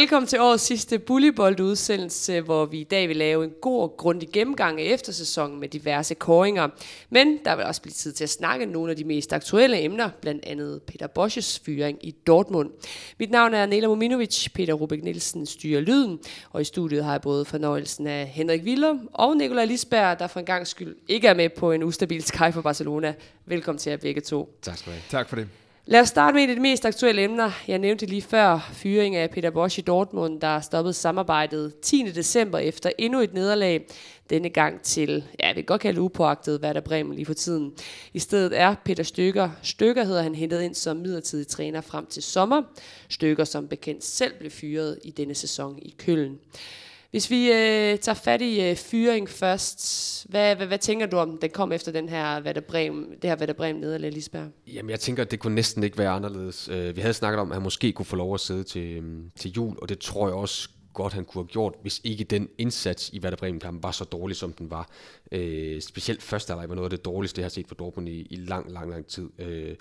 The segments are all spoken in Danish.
Velkommen til årets sidste Bullybold-udsendelse, hvor vi i dag vil lave en god og grundig gennemgang af eftersæsonen med diverse koringer. Men der vil også blive tid til at snakke nogle af de mest aktuelle emner, blandt andet Peter Bosch's fyring i Dortmund. Mit navn er Nela Mominovic, Peter Rubik Nielsen styrer lyden, og i studiet har jeg både fornøjelsen af Henrik Willum og Nikolaj Lisberg, der for en gang skyld ikke er med på en ustabil Sky for Barcelona. Velkommen til jer begge to. Tak skal du have. Tak for det. Lad os starte med et af de mest aktuelle emner. Jeg nævnte lige før fyring af Peter Bosch i Dortmund, der stoppede samarbejdet 10. december efter endnu et nederlag. Denne gang til, ja, jeg vil godt kalde upåagtet, hvad der Bremen lige for tiden. I stedet er Peter Stykker, Stykker hedder han hentet ind som midlertidig træner frem til sommer. Stykker som bekendt selv blev fyret i denne sæson i Køln. Hvis vi øh, tager fat i øh, fyring først, hvad, hvad, hvad tænker du om, den kom efter den her Werder Bremen, det her Werder Bremen nederlag, Lisberg? Jamen, jeg tænker, at det kunne næsten ikke være anderledes. Øh, vi havde snakket om, at han måske kunne få lov at sidde til, øh, til jul, og det tror jeg også godt, han kunne have gjort, hvis ikke den indsats i Werder Bremen-kampen var så dårlig, som den var. Øh, specielt første halvleg var noget af det dårligste, jeg har set for Dortmund i, i lang, lang, lang tid. Øh,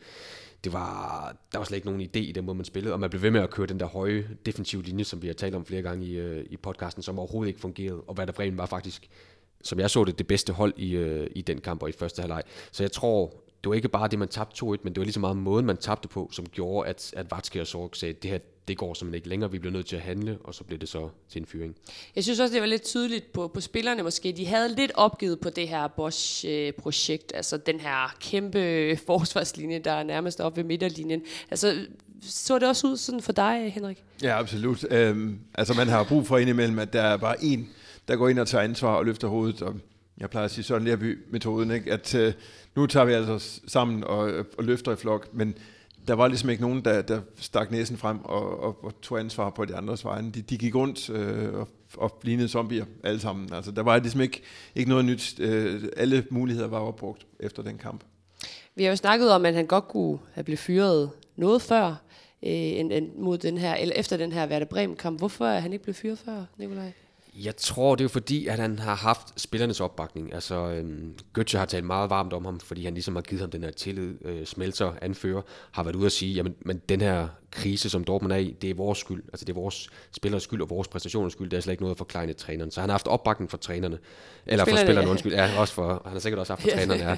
det var, der var slet ikke nogen idé i den måde, man spillede, og man blev ved med at køre den der høje defensive linje, som vi har talt om flere gange i, øh, i podcasten, som overhovedet ikke fungerede, og Werder Bremen var faktisk, som jeg så det, det bedste hold i, øh, i den kamp og i første halvleg. Så jeg tror, det var ikke bare det, man tabte 2-1, men det var lige så meget måden, man tabte på, som gjorde, at, at Vatske og Sorg sagde, at det her, det går simpelthen ikke længere, vi bliver nødt til at handle, og så blev det så til en fyring. Jeg synes også, det var lidt tydeligt på, på spillerne måske. De havde lidt opgivet på det her Bosch-projekt, altså den her kæmpe forsvarslinje, der er nærmest oppe ved midterlinjen. Altså, så det også ud sådan for dig, Henrik? Ja, absolut. Øhm, altså man har brug for indimellem, at der er bare en, der går ind og tager ansvar og løfter hovedet, og jeg plejer at sige sådan Lerby-metoden, ikke? at øh, nu tager vi altså sammen og, og løfter i flok, men der var ligesom ikke nogen, der, der stak næsen frem og, og, og tog ansvar på de andres vegne. De, de gik rundt øh, og, og lignede zombier alle sammen. Altså, der var ligesom ikke, ikke noget nyt. Øh, alle muligheder var opbrugt efter den kamp. Vi har jo snakket om, at han godt kunne have blevet fyret noget før, øh, end, end mod den her, eller efter den her Werder Bremen-kamp. Hvorfor er han ikke blevet fyret før, Nikolaj? Jeg tror, det er fordi, at han har haft spillernes opbakning. Altså, øhm, Götze har talt meget varmt om ham, fordi han ligesom har givet ham den her tillid. Øh, Smelter, anfører, har været ude at sige, jamen, men den her krise, som Dortmund er i, det er vores skyld. Altså, det er vores spillers skyld og vores præstationers skyld. Det er slet ikke noget at forklare træneren. Så han har haft opbakning fra trænerne. Eller spillerne, for spillerne, ja. undskyld. Ja, også for, han har sikkert også haft for trænerne,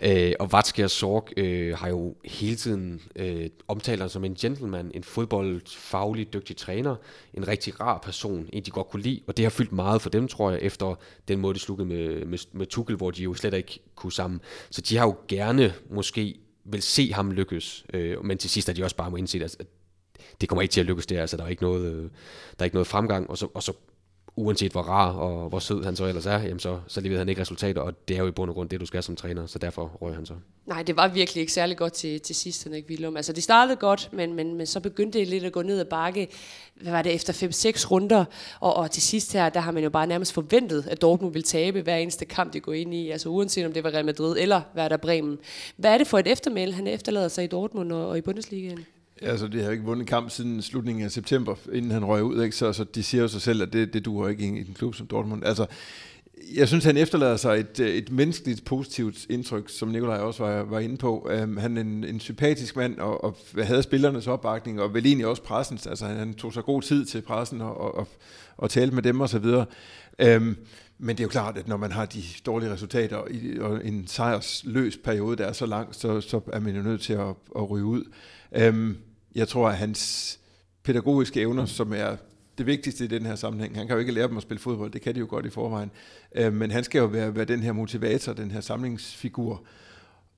ja. Øh, og Vatske og Sorg øh, har jo hele tiden øh, omtalt ham som en gentleman, en fodboldfaglig dygtig træner, en rigtig rar person, en de godt kunne lide, og det har fyldt meget for dem, tror jeg, efter den måde, de slukkede med, med, med Tuchel, hvor de jo slet ikke kunne sammen. Så de har jo gerne måske vil se ham lykkes, øh, men til sidst er de også bare må indse, at det kommer ikke til at lykkes der, altså der er ikke noget, øh, der er ikke noget fremgang, og så, og så uanset hvor rar og hvor sød han så ellers er, jamen så, så leverede han ikke resultater, og det er jo i bund og grund det, du skal som træner, så derfor røg han så. Nej, det var virkelig ikke særlig godt til, til sidst, Henrik Willum. Altså, det startede godt, men, men, men så begyndte det lidt at gå ned ad bakke. Hvad var det, efter 5-6 runder? Og, og til sidst her, der har man jo bare nærmest forventet, at Dortmund ville tabe hver eneste kamp, de går ind i. Altså uanset om det var Real Madrid eller Werder Bremen. Hvad er det for et eftermæl, han efterlader sig i Dortmund og, og i Bundesligaen? Altså, det har ikke vundet kamp siden slutningen af september, inden han røg ud, ikke? Så, så de siger jo sig selv, at det, det duer ikke i en klub som Dortmund. Altså, jeg synes, han efterlader sig et, øh, et menneskeligt positivt indtryk, som Nikolaj også var, var inde på. Um, han er en, en sympatisk mand, og, og havde spillernes opbakning, og vel egentlig også pressens. Altså, han, han tog sig god tid til pressen og, og, og, og talte med dem og så videre. Um, men det er jo klart, at når man har de dårlige resultater i, og en sejrsløs periode, der er så lang, så, så er man jo nødt til at, at ryge ud. Øhm, jeg tror, at hans pædagogiske evner, som er det vigtigste i den her sammenhæng, han kan jo ikke lære dem at spille fodbold, det kan de jo godt i forvejen, uh, men han skal jo være, være den her motivator, den her samlingsfigur,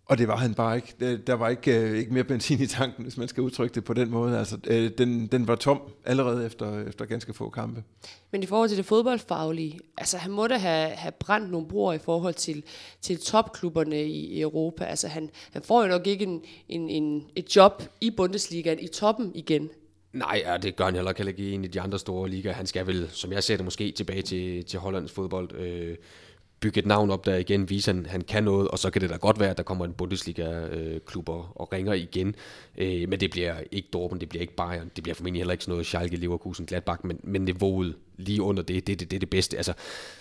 og det var han bare ikke. Der var ikke, øh, ikke mere benzin i tanken, hvis man skal udtrykke det på den måde. Altså, øh, den, den var tom allerede efter, efter ganske få kampe. Men i forhold til det fodboldfaglige, altså han måtte have, have brændt nogle broer i forhold til, til topklubberne i, i Europa. Altså han, han får jo nok ikke en, en, en, et job i Bundesligaen i toppen igen. Nej, ja, det gør han heller ikke i en af de andre store ligaer. Han skal vel, som jeg ser det, måske tilbage til, til Hollands fodbold. Øh, bygge et navn op der igen, vise, at han, han kan noget, og så kan det da godt være, at der kommer en Bundesliga-klub og, øh, og ringer igen. Øh, men det bliver ikke Dortmund, det bliver ikke Bayern, det bliver formentlig heller ikke sådan noget Schalke, Leverkusen, Gladbach, men, men niveauet lige under det, det, det, det er det bedste. Altså,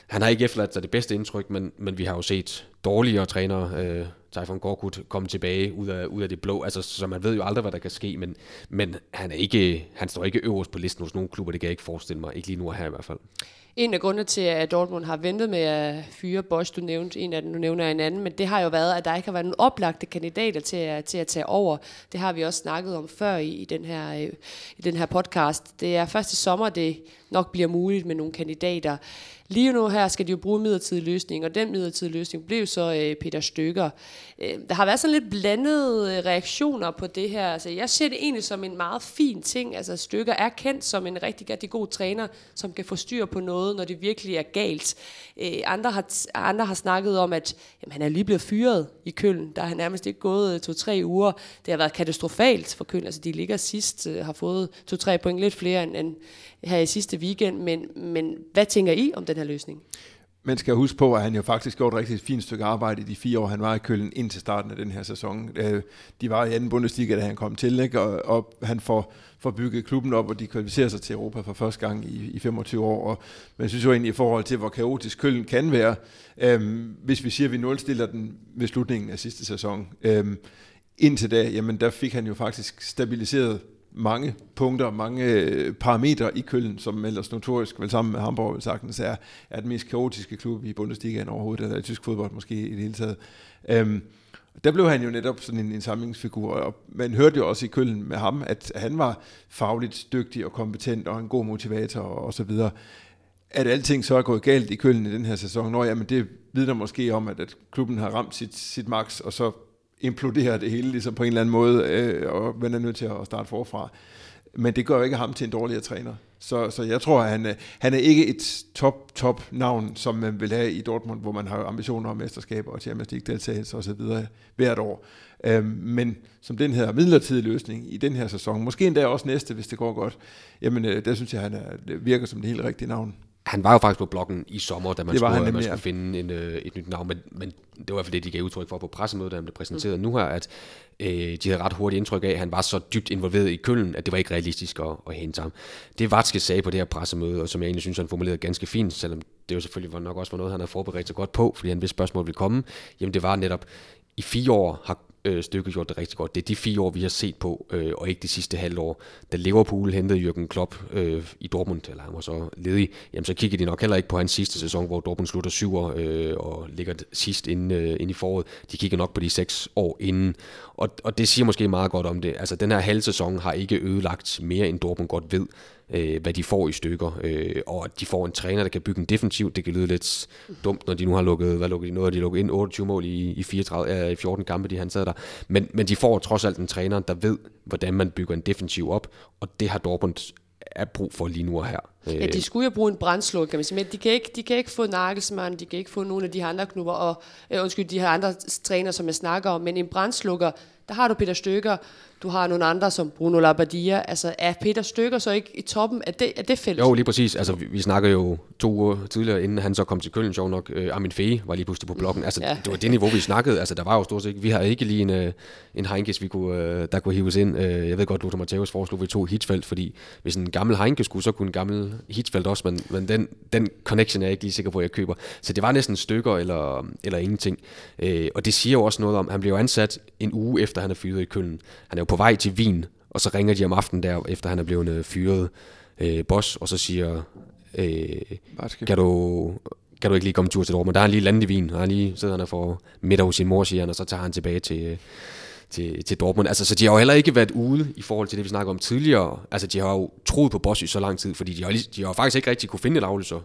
han har ikke efterladt sig det bedste indtryk, men, men vi har jo set dårligere trænere øh, Typhon Gorkut komme tilbage ud af, ud af det blå. Altså, så man ved jo aldrig, hvad der kan ske, men, men han, er ikke, han står ikke øverst på listen hos nogle klubber, det kan jeg ikke forestille mig. Ikke lige nu her i hvert fald. En af grundene til, at Dortmund har ventet med at fyre Bosch, du nævnte en af dem, du nævner en anden, men det har jo været, at der ikke har været nogen oplagte kandidater til at, til at tage over. Det har vi også snakket om før i, i, den, her, øh, i den her podcast. Det er første sommer, det nok bliver muligt med nogle kandidater. Lige nu her skal de jo bruge midlertidig løsning, og den midlertidige løsning blev så øh, Peter Stykker. Øh, der har været sådan lidt blandede øh, reaktioner på det her. Altså, jeg ser det egentlig som en meget fin ting. Altså, Stykker er kendt som en rigtig, rigtig god træner, som kan få styr på noget, når det virkelig er galt. Øh, andre, har, andre har snakket om, at jamen, han er lige blevet fyret i Køln. Der har nærmest ikke gået øh, to-tre uger. Det har været katastrofalt for Køln. Altså, de ligger sidst, øh, har fået to-tre point lidt flere end, end her i sidste weekend. Men, men hvad tænker I om den her løsning? Man skal huske på, at han jo faktisk gjort et rigtig fint stykke arbejde i de fire år, han var i Køln indtil starten af den her sæson. Øh, de var i anden Bundesliga, da han kom til, ikke? Og, og han får, får bygget klubben op, og de kvalificerer sig til Europa for første gang i, i 25 år. Og, men jeg synes jo egentlig i forhold til, hvor kaotisk Køln kan være, øhm, hvis vi siger, at vi nulstiller den ved slutningen af sidste sæson, øhm, indtil da, jamen der fik han jo faktisk stabiliseret mange punkter, mange øh, parametre i Køln, som ellers notorisk, vel sammen med Hamburg, vel sagtens er, er den mest kaotiske klub i Bundesligaen overhovedet, eller i tysk fodbold måske i det hele taget. Øhm, der blev han jo netop sådan en, en samlingsfigur, og man hørte jo også i Køln med ham, at han var fagligt dygtig og kompetent og en god motivator og, og så videre. At alting så er gået galt i Køln i den her sæson, når jamen det vidner måske om, at, at klubben har ramt sit, sit max, og så imploderer det hele ligesom på en eller anden måde, øh, og man er nødt til at starte forfra. Men det gør jo ikke ham til en dårligere træner. Så, så jeg tror, at han, øh, han er ikke et top, top navn, som man vil have i Dortmund, hvor man har ambitioner om mesterskaber og Champions League deltagelse osv. hvert år. Øhm, men som den her midlertidige løsning i den her sæson, måske endda også næste, hvis det går godt, jamen øh, der synes jeg, at han er, virker som det helt rigtige navn han var jo faktisk på bloggen i sommer, da man, skulle, man skulle finde en, øh, et nyt navn, men, men det var i hvert fald det, de gav udtryk for på pressemødet, da han blev præsenteret mm. nu her, at øh, de havde ret hurtigt indtryk af, at han var så dybt involveret i køllen, at det var ikke realistisk at, at hente ham. Det Vatske sagde på det her pressemøde, og som jeg egentlig synes, han formulerede ganske fint, selvom det jo selvfølgelig var nok også var noget, han havde forberedt sig godt på, fordi han vidste spørgsmål ville komme, jamen det var netop, i fire år har øh, stykke gjort det rigtig godt. Det er de fire år, vi har set på, øh, og ikke de sidste halvår. Da Liverpool hentede Jürgen Klopp øh, i Dortmund, eller han var så ledig, jamen så kiggede de nok heller ikke på hans sidste sæson, hvor Dortmund slutter syver øh, og ligger sidst inde, øh, inde i foråret. De kigger nok på de seks år inden, og, og det siger måske meget godt om det. Altså den her halv sæson har ikke ødelagt mere, end Dortmund godt ved øh, hvad de får i stykker, øh, og at de får en træner, der kan bygge en defensiv. Det kan lyde lidt dumt, når de nu har lukket, hvad lukker de nu, har de lukket ind 28 mål i, i, 34, øh, i 14 kampe, de han sad der. Men, men de får trods alt en træner, der ved, hvordan man bygger en defensiv op, og det har Dortmund er brug for lige nu og her. Ja, de skulle jo bruge en brændslukker, kan man sige, men de kan ikke, de kan ikke få Nagelsmann, de kan ikke få nogle af de her andre klubber, og øh, undskyld, de her andre træner, som jeg snakker om, men en brændslukker, der har du Peter Stykker, du har nogle andre som Bruno Labbadia. Altså er Peter Stykker så ikke i toppen af det, af det felt? Jo, lige præcis. Altså vi, vi snakker jo to uger tidligere, inden han så kom til Køln, sjov nok. Uh, Armin Fee var lige pludselig på bloggen. Altså ja. det var det niveau, vi snakkede. Altså der var jo stort set Vi har ikke lige en, uh, en Heinkes, vi kunne, uh, der kunne hives ind. Uh, jeg ved godt, Lothar Matthäus foreslog, vi to Hitzfeldt, fordi hvis en gammel Heinke skulle, så kunne en gammel Hitzfeldt også, men, men den, den connection er jeg ikke lige sikker på, at jeg køber. Så det var næsten stykker eller, eller ingenting. Uh, og det siger jo også noget om, han blev ansat en uge efter, han er fyret i Køln. Han er jo på vej til Wien og så ringer de om aftenen der, efter han er blevet øh, fyret øh, boss, og så siger, øh, kan du, kan du ikke lige komme en tur til Dortmund? Der er han lige landet i Wien, og han lige sidder han for middag hos sin mor, siger han, og så tager han tilbage til, øh, til, til Dortmund. Altså, så de har jo heller ikke været ude i forhold til det, vi snakker om tidligere. Altså, de har jo troet på Boss i så lang tid, fordi de har, de har faktisk ikke rigtig kunne finde et afløser,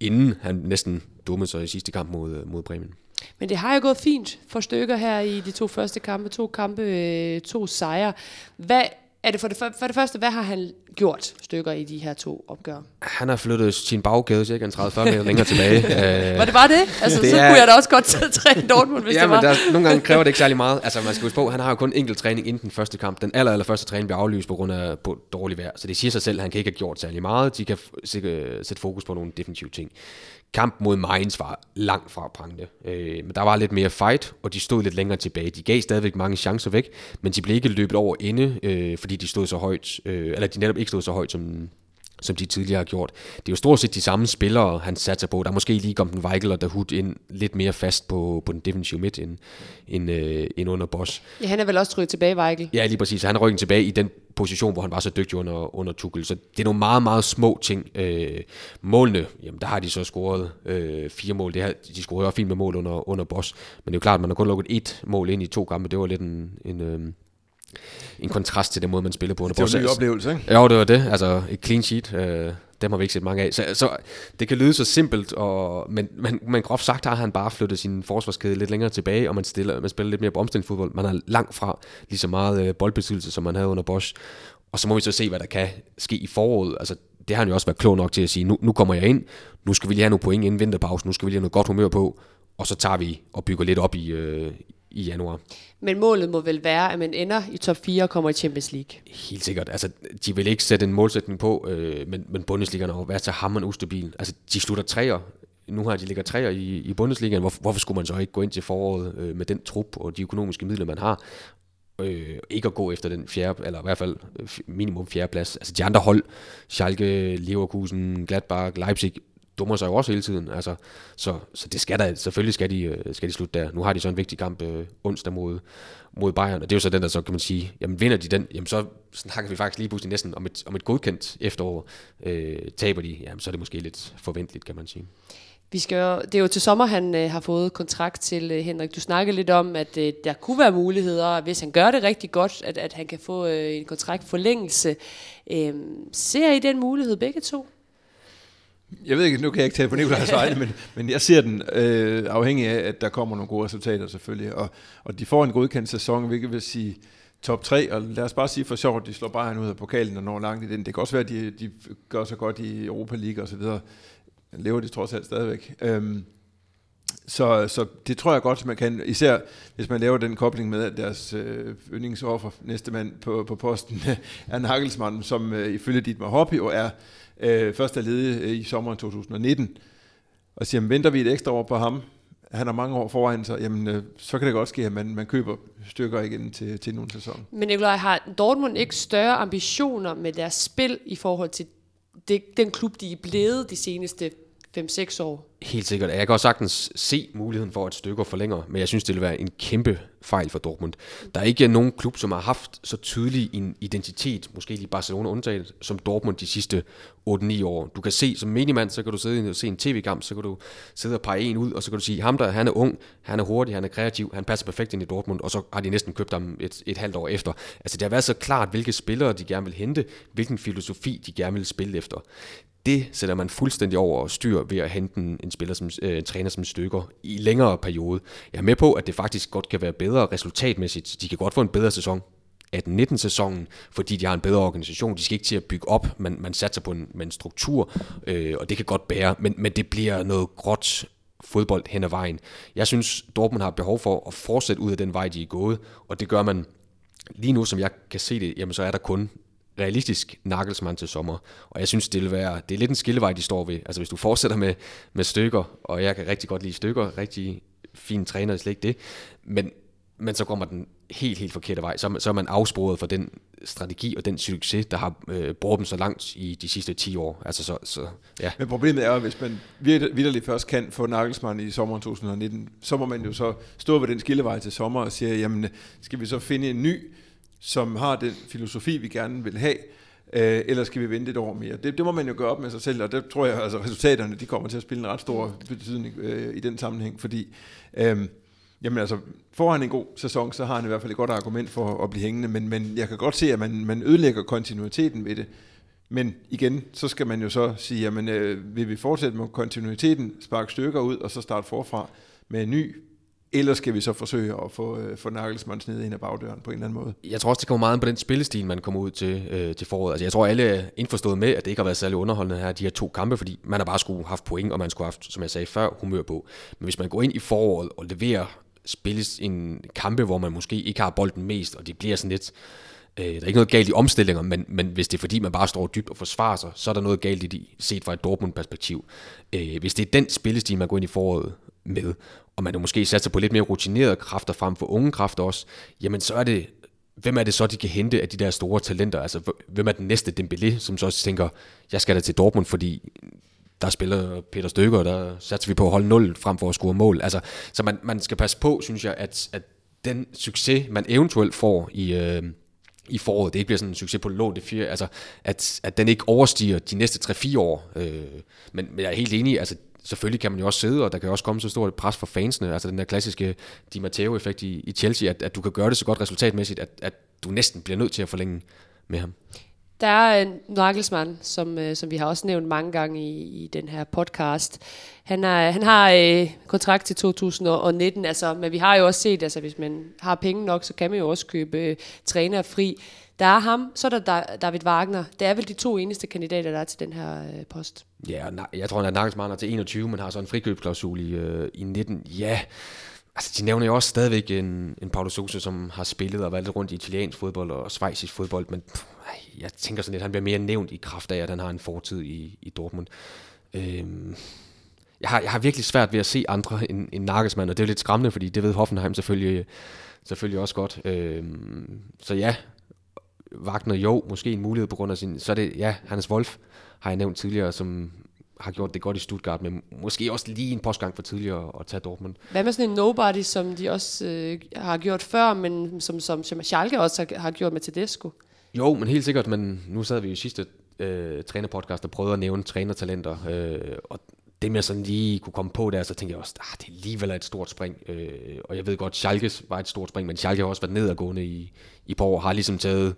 inden han næsten dummede sig i sidste kamp mod, øh, mod Bremen. Men det har jo gået fint for stykker her i de to første kampe. To kampe, øh, to sejre. Hvad er det for, det for det første, hvad har han gjort stykker i de her to opgør? Han har flyttet sin baggade cirka 30-40 meter længere tilbage. var det bare det? Altså, det så er... kunne jeg da også godt træne Dortmund, hvis ja, det var. men der, nogle gange kræver det ikke særlig meget. Altså, man skal huske på, han har jo kun enkelt træning inden den første kamp. Den aller, aller første træning bliver aflyst på grund af på dårlig vejr. Så det siger sig selv, at han kan ikke have gjort særlig meget. De kan sætte fokus på nogle definitive ting. Kampen mod Mainz var langt fra prangende. Øh, men der var lidt mere fight, og de stod lidt længere tilbage. De gav stadigvæk mange chancer væk, men de blev ikke løbet over inde, øh, fordi de stod så højt, øh, eller de netop ikke stod så højt, som, som de tidligere har gjort. Det er jo stort set de samme spillere, han satser på. Der er måske lige kommet en Weigel og Dahoud ind lidt mere fast på, på den defensive midt end, end, øh, end under Bosch. Ja, han er vel også trykket tilbage, Weigel. Ja, lige præcis. Han er rykket tilbage i den position, hvor han var så dygtig under, under Tuchel. Så det er nogle meget, meget små ting. Øh, målene, jamen der har de så scoret øh, fire mål. Det har, de scorede også fint med mål under, under Bosch. Men det er jo klart, at man har kun lukket et mål ind i to kampe. Det var lidt en, en, øh, en kontrast til den måde, man spiller på Det var en ny oplevelse, ikke? Jo, det var det. Altså et clean sheet. Øh, dem har vi ikke set mange af. Så, så det kan lyde så simpelt, og, men, men, men groft sagt har han bare flyttet sin forsvarskæde lidt længere tilbage, og man, stiller, man spiller lidt mere på omstillingsfodbold. Man har langt fra lige så meget øh, boldbesiddelse, som man havde under Bosch. Og så må vi så se, hvad der kan ske i foråret. Altså, det har han jo også været klog nok til at sige, nu, nu kommer jeg ind, nu skal vi lige have nogle point inden vinterpausen, nu skal vi lige have noget godt humør på, og så tager vi og bygger lidt op i, øh, i januar. Men målet må vel være, at man ender i top 4 og kommer i Champions League. Helt sikkert. Altså, de vil ikke sætte en målsætning på, øh, men, men Bundesligaen har været så hammerende ustabil. Altså, de slutter træer. Nu har de ligger træer i, i Bundesligaen. Hvorfor, hvorfor skulle man så ikke gå ind til foråret øh, med den trup og de økonomiske midler, man har? Øh, ikke at gå efter den fjerde, eller i hvert fald øh, minimum fjerde plads. Altså de andre hold, Schalke, Leverkusen, Gladbach, Leipzig, dummer sig jo også hele tiden. Altså, så, så det skal der, selvfølgelig skal de, øh, skal de slutte der. Nu har de så en vigtig kamp øh, onsdag mod, mod Bayern, og det er jo så den, der så kan man sige, jamen vinder de den, jamen så snakker vi faktisk lige pludselig næsten om et, om et godkendt efterår. Øh, taber de, jamen så er det måske lidt forventeligt, kan man sige. Vi skal jo, det er jo til sommer, han øh, har fået kontrakt til, øh, Henrik. Du snakkede lidt om, at øh, der kunne være muligheder, hvis han gør det rigtig godt, at, at han kan få øh, en kontraktforlængelse. Øh, ser I den mulighed begge to? Jeg ved ikke, nu kan jeg ikke tale på Nikolajs vegne, men, men jeg ser den øh, afhængig af, at der kommer nogle gode resultater selvfølgelig. Og, og de får en godkendt sæson, hvilket vil sige top 3, og lad os bare sige for sjovt, de slår Bayern ud af pokalen og når langt i den. Det kan også være, at de, de gør så godt i Europa League og så videre. Lever de trods alt stadigvæk. Øhm, så, så det tror jeg godt, man kan, især hvis man laver den kobling med, at deres øh, yndlingsoffer, næste mand på, på posten, er Nagelsmann, som øh, ifølge Dietmar Hoppe jo er øh, først er ledig øh, i sommeren 2019, og siger, jamen, venter vi et ekstra år på ham, han har mange år foran sig, jamen, øh, så kan det godt ske, at man, man køber stykker igen til, til nogle sæson. Men Nikolaj, har Dortmund ikke større ambitioner med deres spil i forhold til det, den klub, de er blevet de seneste 5-6 år? Helt sikkert. Jeg kan også sagtens se muligheden for, at stykker forlænger, men jeg synes, det vil være en kæmpe fejl for Dortmund. Der er ikke nogen klub, som har haft så tydelig en identitet, måske lige Barcelona undtaget, som Dortmund de sidste 8-9 år. Du kan se, som minimand, så kan du sidde og se en tv-kamp, så kan du sidde og pege en ud, og så kan du sige, ham der, han er ung, han er hurtig, han er kreativ, han passer perfekt ind i Dortmund, og så har de næsten købt ham et, et halvt år efter. Altså det har været så klart, hvilke spillere de gerne vil hente, hvilken filosofi de gerne vil spille efter det sætter man fuldstændig over styr ved at hente en, en spiller som øh, en træner som stykker i længere periode. Jeg er med på, at det faktisk godt kan være bedre resultatmæssigt. De kan godt få en bedre sæson 18-19 sæsonen, fordi de har en bedre organisation. De skal ikke til at bygge op, man, man satser på en, med en struktur, øh, og det kan godt bære, men, men det bliver noget gråt fodbold hen ad vejen. Jeg synes, Dortmund har behov for at fortsætte ud af den vej, de er gået, og det gør man lige nu, som jeg kan se det, jamen så er der kun realistisk Nagelsmann til sommer. Og jeg synes, det vil være, det er lidt en skillevej, de står ved. Altså hvis du fortsætter med, med stykker, og jeg kan rigtig godt lide stykker, rigtig fin træner, slet ikke det, men, men så kommer den helt, helt forkerte vej. Så, så er man afsporet for den strategi og den succes, der har øh, brugt dem så langt i de sidste 10 år. Altså så, så, ja. Men problemet er, at hvis man vidderligt først kan få Nagelsmann i sommeren 2019, så må man jo så stå ved den skillevej til sommer og sige, jamen skal vi så finde en ny som har den filosofi, vi gerne vil have, øh, eller skal vi vente et år mere? Det, det må man jo gøre op med sig selv, og der tror jeg, altså resultaterne, de kommer til at spille en ret stor betydning øh, i den sammenhæng, fordi øh, Jamen altså, får han en god sæson, så har han i hvert fald et godt argument for at blive hængende, men, men jeg kan godt se, at man, man ødelægger kontinuiteten ved det. Men igen, så skal man jo så sige, jamen øh, vil vi fortsætte med kontinuiteten, sparke stykker ud, og så starte forfra med en ny eller skal vi så forsøge at få, øh, få Nagelsmann ned ind ad bagdøren på en eller anden måde? Jeg tror også, det kommer meget på den spillestil, man kommer ud til, øh, til foråret. Altså, jeg tror, alle er indforstået med, at det ikke har været særlig underholdende her, de her to kampe, fordi man har bare skulle haft point, og man skulle have haft, som jeg sagde før, humør på. Men hvis man går ind i foråret og leverer spilles en kampe, hvor man måske ikke har bolden mest, og det bliver sådan lidt... Øh, der er ikke noget galt i omstillinger, men, men hvis det er fordi, man bare står dybt og forsvarer sig, så er der noget galt i det, set fra et Dortmund-perspektiv. Øh, hvis det er den spillestil, man går ind i foråret med, og man måske satser på lidt mere rutinerede kræfter frem for unge kræfter også, jamen så er det hvem er det så, de kan hente af de der store talenter? Altså, hvem er den næste Dembélé, som så også tænker, jeg skal da til Dortmund, fordi der spiller Peter Støkker, der satser vi på at holde 0 frem for at score mål. Altså, så man, man skal passe på, synes jeg, at, at den succes, man eventuelt får i, øh, i foråret, det ikke bliver sådan en succes på lån det fire, altså, at, at den ikke overstiger de næste 3-4 år. Øh, men, men jeg er helt enig, altså, selvfølgelig kan man jo også sidde, og der kan også komme så stort et pres for fansene, altså den der klassiske Di Matteo-effekt i, i Chelsea, at, at du kan gøre det så godt resultatmæssigt, at, at du næsten bliver nødt til at forlænge med ham. Der er en Nagelsmann, som, øh, som vi har også nævnt mange gange i, i den her podcast. Han, er, han har øh, kontrakt til 2019, altså, men vi har jo også set, altså hvis man har penge nok, så kan man jo også købe øh, træner fri. Der er ham, så er der David Wagner. Det er vel de to eneste kandidater, der er til den her øh, post. Ja, jeg tror, at Nagelsmann er til 21, men har så en frikøbsklausul i, øh, i 19. Ja, Altså, de nævner jo også stadigvæk en, en Paulo Sousa, som har spillet og været lidt rundt i italiensk fodbold og svejsisk fodbold, men pff, jeg tænker sådan lidt, at han bliver mere nævnt i kraft af, at han har en fortid i, i Dortmund. Øhm, jeg, har, jeg har virkelig svært ved at se andre end, end Nagelsmann, og det er jo lidt skræmmende, fordi det ved Hoffenheim selvfølgelig, selvfølgelig også godt. Øhm, så ja, Wagner jo, måske en mulighed på grund af sin... Så er det, ja, Hannes Wolf har jeg nævnt tidligere, som har gjort det godt i Stuttgart, men måske også lige en postgang for tidligere at tage Dortmund. Hvad med sådan en nobody, som de også øh, har gjort før, men som, som, som Schalke også har, har gjort med Tedesco? Jo, men helt sikkert, men nu sad vi i sidste øh, trænerpodcast og prøvede at nævne trænertalenter, øh, og det med sådan lige kunne komme på der, så tænkte jeg også, ah, det er alligevel et stort spring. Øh, og jeg ved godt, Schalke var et stort spring, men Schalke har også været nedadgående i, i på år, har ligesom taget,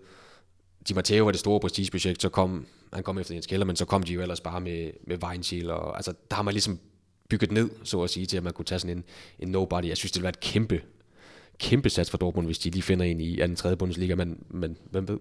Di Matteo var det store prestigeprojekt, så kom, han kom efter Jens Keller, men så kom de jo ellers bare med, med Weinziel, og altså, der har man ligesom bygget ned, så at sige, til at man kunne tage sådan en, en nobody. Jeg synes, det ville være et kæmpe, kæmpe sats for Dortmund, hvis de lige finder en i anden tredje Bundesliga, men, men hvem ved?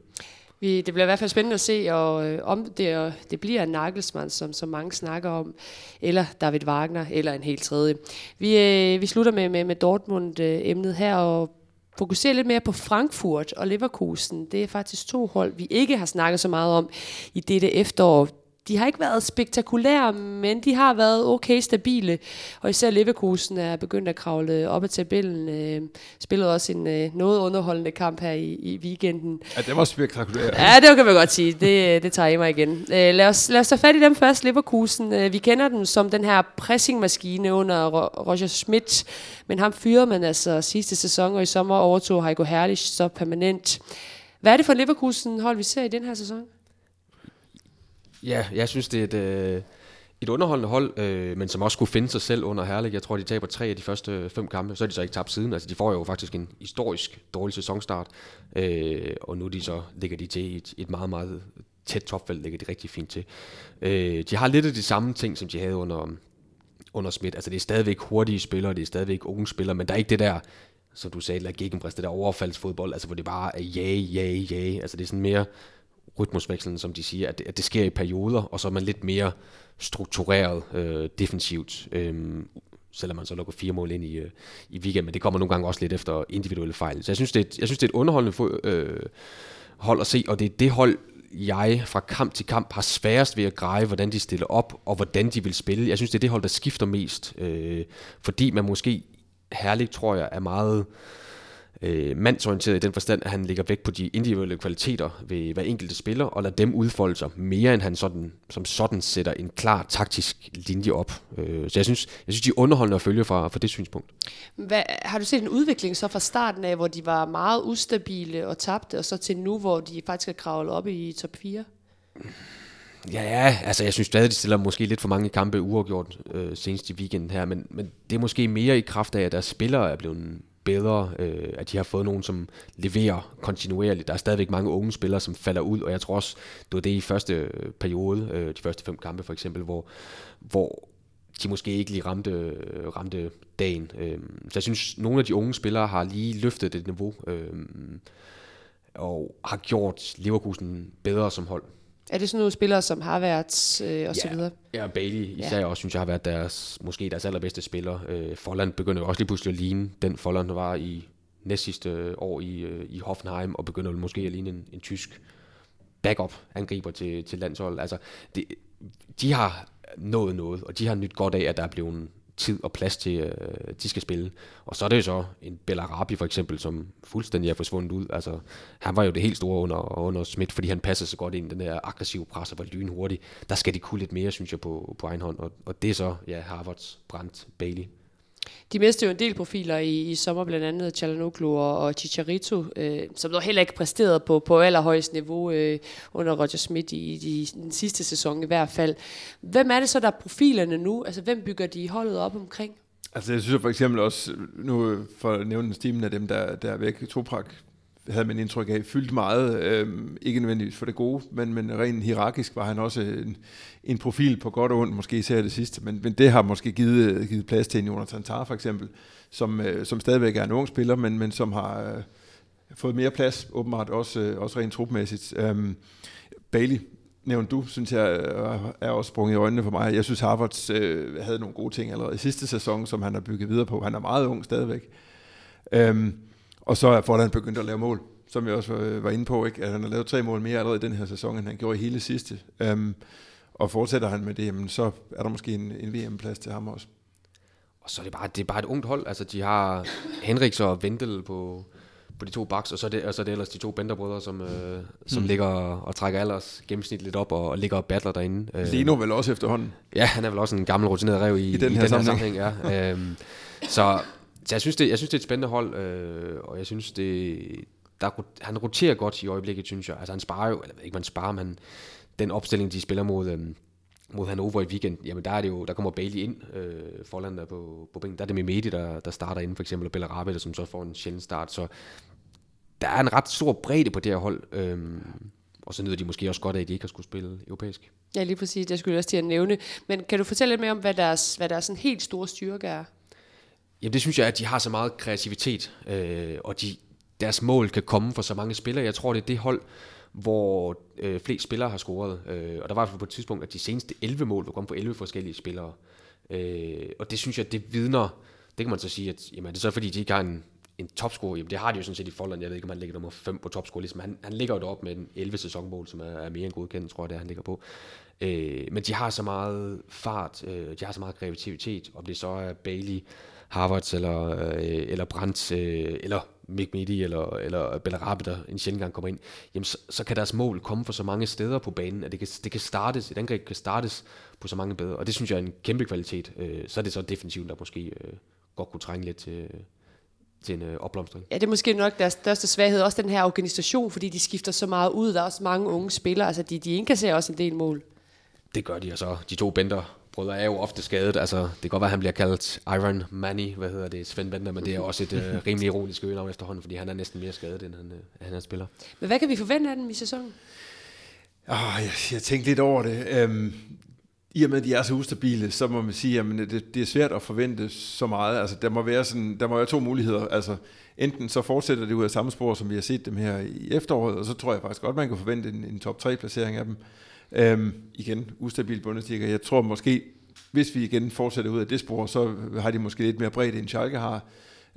Vi, det bliver i hvert fald spændende at se, og, øh, om det, og det bliver en Nagelsmann, som, som mange snakker om, eller David Wagner, eller en helt tredje. Vi, øh, vi slutter med, med, med Dortmund-emnet øh, her, og fokusere lidt mere på Frankfurt og Leverkusen. Det er faktisk to hold, vi ikke har snakket så meget om i dette efterår de har ikke været spektakulære, men de har været okay stabile. Og især Leverkusen er begyndt at kravle op ad tabellen. Øh, spillede også en øh, noget underholdende kamp her i, i weekenden. Ja, det var spektakulært. Ja, det kan man godt sige. Det, det tager jeg mig igen. Øh, lad, os, lad os tage fat i dem først. Leverkusen, øh, vi kender dem som den her pressingmaskine under Roger Schmidt. Men ham fyrede man altså sidste sæson, og i sommer overtog Heiko Herrlich så permanent. Hvad er det for Leverkusen hold, vi ser i den her sæson? Ja, jeg synes, det er et, øh, et underholdende hold, øh, men som også kunne finde sig selv under Herlig. Jeg tror, de taber tre af de første fem kampe, så er de så ikke tabt siden. Altså, de får jo faktisk en historisk dårlig sæsonstart, øh, og nu de så ligger de til et, et meget, meget tæt topfelt, ligger de rigtig fint til. Øh, de har lidt af de samme ting, som de havde under, under Schmidt. Altså, det er stadigvæk hurtige spillere, det er stadigvæk unge spillere, men der er ikke det der, som du sagde, der gik en det der overfaldsfodbold, altså hvor det bare er ja, ja, ja. Altså, det er sådan mere rytmusvekslen, som de siger, at det, at det sker i perioder, og så er man lidt mere struktureret øh, defensivt, øh, selvom man så lukker fire mål ind i, øh, i weekend, men det kommer nogle gange også lidt efter individuelle fejl. Så jeg synes, det er et, jeg synes, det er et underholdende øh, hold at se, og det er det hold, jeg fra kamp til kamp har sværest ved at greje, hvordan de stiller op, og hvordan de vil spille. Jeg synes, det er det hold, der skifter mest, øh, fordi man måske herligt, tror jeg, er meget... Øh, øh, mandsorienteret i den forstand, at han lægger vægt på de individuelle kvaliteter ved hver enkelte spiller, og lader dem udfolde sig mere, end han sådan, som sådan sætter en klar taktisk linje op. Øh, så jeg synes, jeg synes, de er underholdende at følge fra, fra det synspunkt. Hvad, har du set en udvikling så fra starten af, hvor de var meget ustabile og tabte, og så til nu, hvor de faktisk er kravlet op i top 4? Ja, ja, altså jeg synes stadig, de stiller måske lidt for mange kampe uafgjort øh, senest i weekenden her, men, men det er måske mere i kraft af, at deres spillere er blevet spillere, øh, at de har fået nogen, som leverer kontinuerligt. Der er stadigvæk mange unge spillere, som falder ud, og jeg tror også, det var det i første øh, periode, øh, de første fem kampe for eksempel, hvor, hvor de måske ikke lige ramte, øh, ramte dagen. Øh, så jeg synes, nogle af de unge spillere har lige løftet det niveau, øh, og har gjort Leverkusen bedre som hold. Er det sådan nogle spillere, som har været øh, og ja, så videre? Ja, Bailey især ja. også, synes jeg har været deres, måske deres allerbedste spiller. Øh, Folland begynder også lige pludselig at ligne den Folland, var i næst sidste år i, øh, i Hoffenheim, og begynder måske at ligne en, en tysk backup angriber til, til landshold. Altså, det, de har nået noget, og de har nyt godt af, at der er blevet tid og plads til, øh, de skal spille. Og så er det jo så en Bellarabi for eksempel, som fuldstændig er forsvundet ud. Altså, han var jo det helt store under, under Schmidt, fordi han passede så godt ind i den der aggressive pres og var lynhurtig. Der skal de kunne lidt mere, synes jeg, på, på egen hånd. Og, og det er så, ja, Harvards, Brandt, Bailey. De mistede jo en del profiler i, i sommer, blandt andet Chalanoglu og, og Chicharito, øh, som dog heller ikke præsterede på, på allerhøjst niveau øh, under Roger Schmidt i, i, i den sidste sæson i hvert fald. Hvem er det så, der er profilerne nu? Altså, hvem bygger de holdet op omkring? Altså, jeg synes for eksempel også, nu for at nævne stimen af dem, der, der er væk, Toprak havde man indtryk af, fyldt meget, øh, ikke nødvendigvis for det gode, men, men rent hierarkisk var han også en, en profil på godt og ondt, måske især det sidste, men, men det har måske givet, givet plads til en Jonathan Tah for eksempel, som, øh, som stadigvæk er en ung spiller, men, men som har øh, fået mere plads, åbenbart også, øh, også rent trupmæssigt. Øh, Bailey, nævnte du, synes jeg øh, er også sprunget i øjnene for mig. Jeg synes, Harvard øh, havde nogle gode ting allerede i sidste sæson, som han har bygget videre på. Han er meget ung stadigvæk. Øhm, og så er Forlan begyndt at lave mål, som jeg også var inde på. Ikke? At han har lavet tre mål mere allerede i den her sæson, end han gjorde i hele sidste. Um, og fortsætter han med det, jamen, så er der måske en, en VM-plads til ham også. Og så er det bare, det er bare et ungt hold. Altså, de har Henriks og Vendel på, på de to baks, og så er det, og så er det ellers de to Benderbrødre, som, øh, som mm. ligger og trækker alders gennemsnit lidt op og, og ligger og battler derinde. Øh, Leno vel også efterhånden? Ja, han er vel også en gammel rutineret rev i, I den her, i den her sammenhæng. Ja. øhm, så så jeg synes, det, jeg synes, det er et spændende hold, øh, og jeg synes, det, der, han roterer godt i øjeblikket, synes jeg. Altså han sparer jo, eller ikke man sparer, men den opstilling, de spiller mod, øh, mod Hannover i weekend, jamen der er det jo, der kommer Bailey ind, øh, forlander på, på bænken. Der er det Mimedi, der, der starter ind, for eksempel, og Bellarabi, som så får en sjældent start. Så der er en ret stor bredde på det her hold. Øh, og så nyder de måske også godt af, at de ikke har skulle spille europæisk. Ja, lige præcis. Det skulle jeg også til at nævne. Men kan du fortælle lidt mere om, hvad deres, hvad deres sådan helt store styrke er? Jamen det synes jeg, at de har så meget kreativitet, øh, og de, deres mål kan komme for så mange spillere. Jeg tror, det er det hold, hvor øh, flest spillere har scoret. Øh, og der var på et tidspunkt, at de seneste 11 mål var kommet på 11 forskellige spillere. Øh, og det synes jeg, det vidner, det kan man så sige, at jamen, det er så fordi, de ikke har en, en topscore. Jamen, det har de jo sådan set i Folland. Jeg ved ikke, om han ligger nummer 5 på topscore. Ligesom han, han ligger jo deroppe med en 11 sæsonmål, som er, er mere end godkendt, tror jeg, det er, han ligger på. Øh, men de har så meget fart, øh, de har så meget kreativitet, om det så er Bailey, Harvards eller, øh, eller Brandt, øh, eller Mick Midi eller, eller Bellarabi, der en sjældent gang kommer ind, jamen så, så, kan deres mål komme fra så mange steder på banen, at det kan, det kan startes, et angreb kan startes på så mange bedre, og det synes jeg er en kæmpe kvalitet. Øh, så er det så defensivt, der måske øh, godt kunne trænge lidt til, til en øh, opblomstring. Ja, det er måske nok deres største svaghed, også den her organisation, fordi de skifter så meget ud, der er også mange unge spillere, altså de, de indkasserer også en del mål. Det gør de, og så de to bænder brødre er jo ofte skadet. Altså, det kan godt være, at han bliver kaldt Iron Manny, hvad hedder det, Svend Bender, men det er også et uh, rimelig ironisk øgenavn efterhånden, fordi han er næsten mere skadet, end han, uh, han er spiller. Men hvad kan vi forvente af dem i sæsonen? Oh, jeg, jeg tænkte lidt over det. Um, I og med, at de er så ustabile, så må man sige, at det, det er svært at forvente så meget. Altså, der må være, sådan, der må være to muligheder. Altså, enten så fortsætter det ud af samme spor, som vi har set dem her i efteråret, og så tror jeg faktisk godt, man kan forvente en, en top 3 placering af dem. Øhm, igen, ustabil Bundesliga. Jeg tror måske, hvis vi igen fortsætter ud af det spor, så har de måske lidt mere bredt, end Schalke har.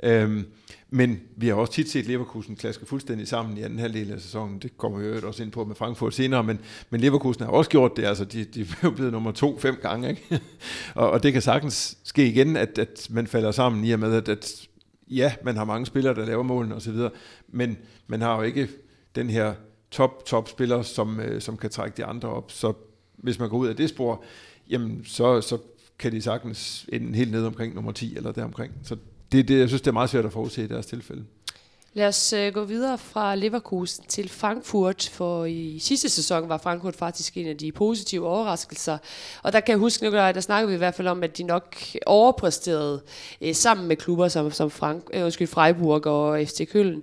Øhm, men vi har også tit set Leverkusen klaske fuldstændig sammen i anden halvdel af sæsonen. Det kommer vi jo også ind på med Frankfurt senere, men, men Leverkusen har også gjort det. Altså, de, de er jo blevet nummer to fem gange. Ikke? og, og det kan sagtens ske igen, at, at man falder sammen i og med, at, at ja, man har mange spillere, der laver målen osv., men man har jo ikke den her top, top spiller, som, øh, som kan trække de andre op. Så hvis man går ud af det spor, jamen så, så kan de sagtens ende helt ned omkring nummer 10 eller deromkring. Så det, det, jeg synes, det er meget svært at forudse i deres tilfælde. Lad os øh, gå videre fra Leverkusen til Frankfurt, for i sidste sæson var Frankfurt faktisk en af de positive overraskelser. Og der kan jeg huske, Nicolaj, der snakkede vi i hvert fald om, at de nok overpræsterede øh, sammen med klubber som, som Frank, øh, undskyld, Freiburg og FC Køln.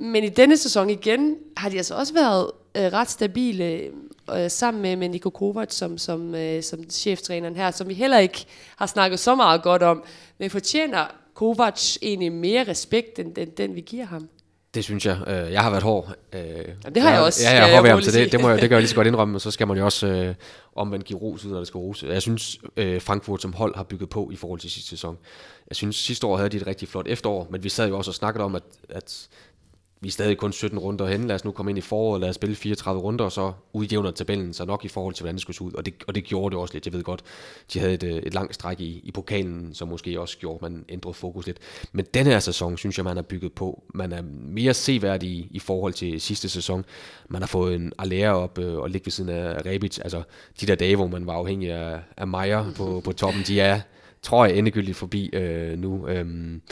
Men i denne sæson igen har de altså også været øh, ret stabile øh, sammen med, med Niko Kovac som, som, øh, som cheftræneren her, som vi heller ikke har snakket så meget godt om. Men fortjener Kovac egentlig mere respekt, end den, den vi giver ham? Det synes jeg. Øh, jeg har været hård. Øh, Jamen, det har jeg, jeg også. Ja, jeg har hård ved ham, så det, det, må jeg, det gør jeg lige så godt indrømme, og så skal man jo også øh, omvendt give ros ud, når det skal rose. Jeg synes, øh, Frankfurt som hold har bygget på i forhold til sidste sæson. Jeg synes, sidste år havde de et rigtig flot efterår, men vi sad jo også og snakkede om, at, at vi er stadig kun 17 runder hen, lad os nu komme ind i foråret, lad os spille 34 runder, og så udjævner tabellen så nok i forhold til, hvordan det skulle se ud. Og det, og det gjorde det også lidt, jeg ved godt. De havde et, øh, et langt stræk i, i pokalen, som måske også gjorde, at man ændrede fokus lidt. Men den her sæson, synes jeg, man har bygget på. Man er mere seværdig i, i forhold til sidste sæson. Man har fået en Alea op øh, og ligge ved siden af Rebic. Altså, de der dage, hvor man var afhængig af, af Meyer på, på toppen, de er, tror jeg, endegyldigt forbi øh, nu. Øhm,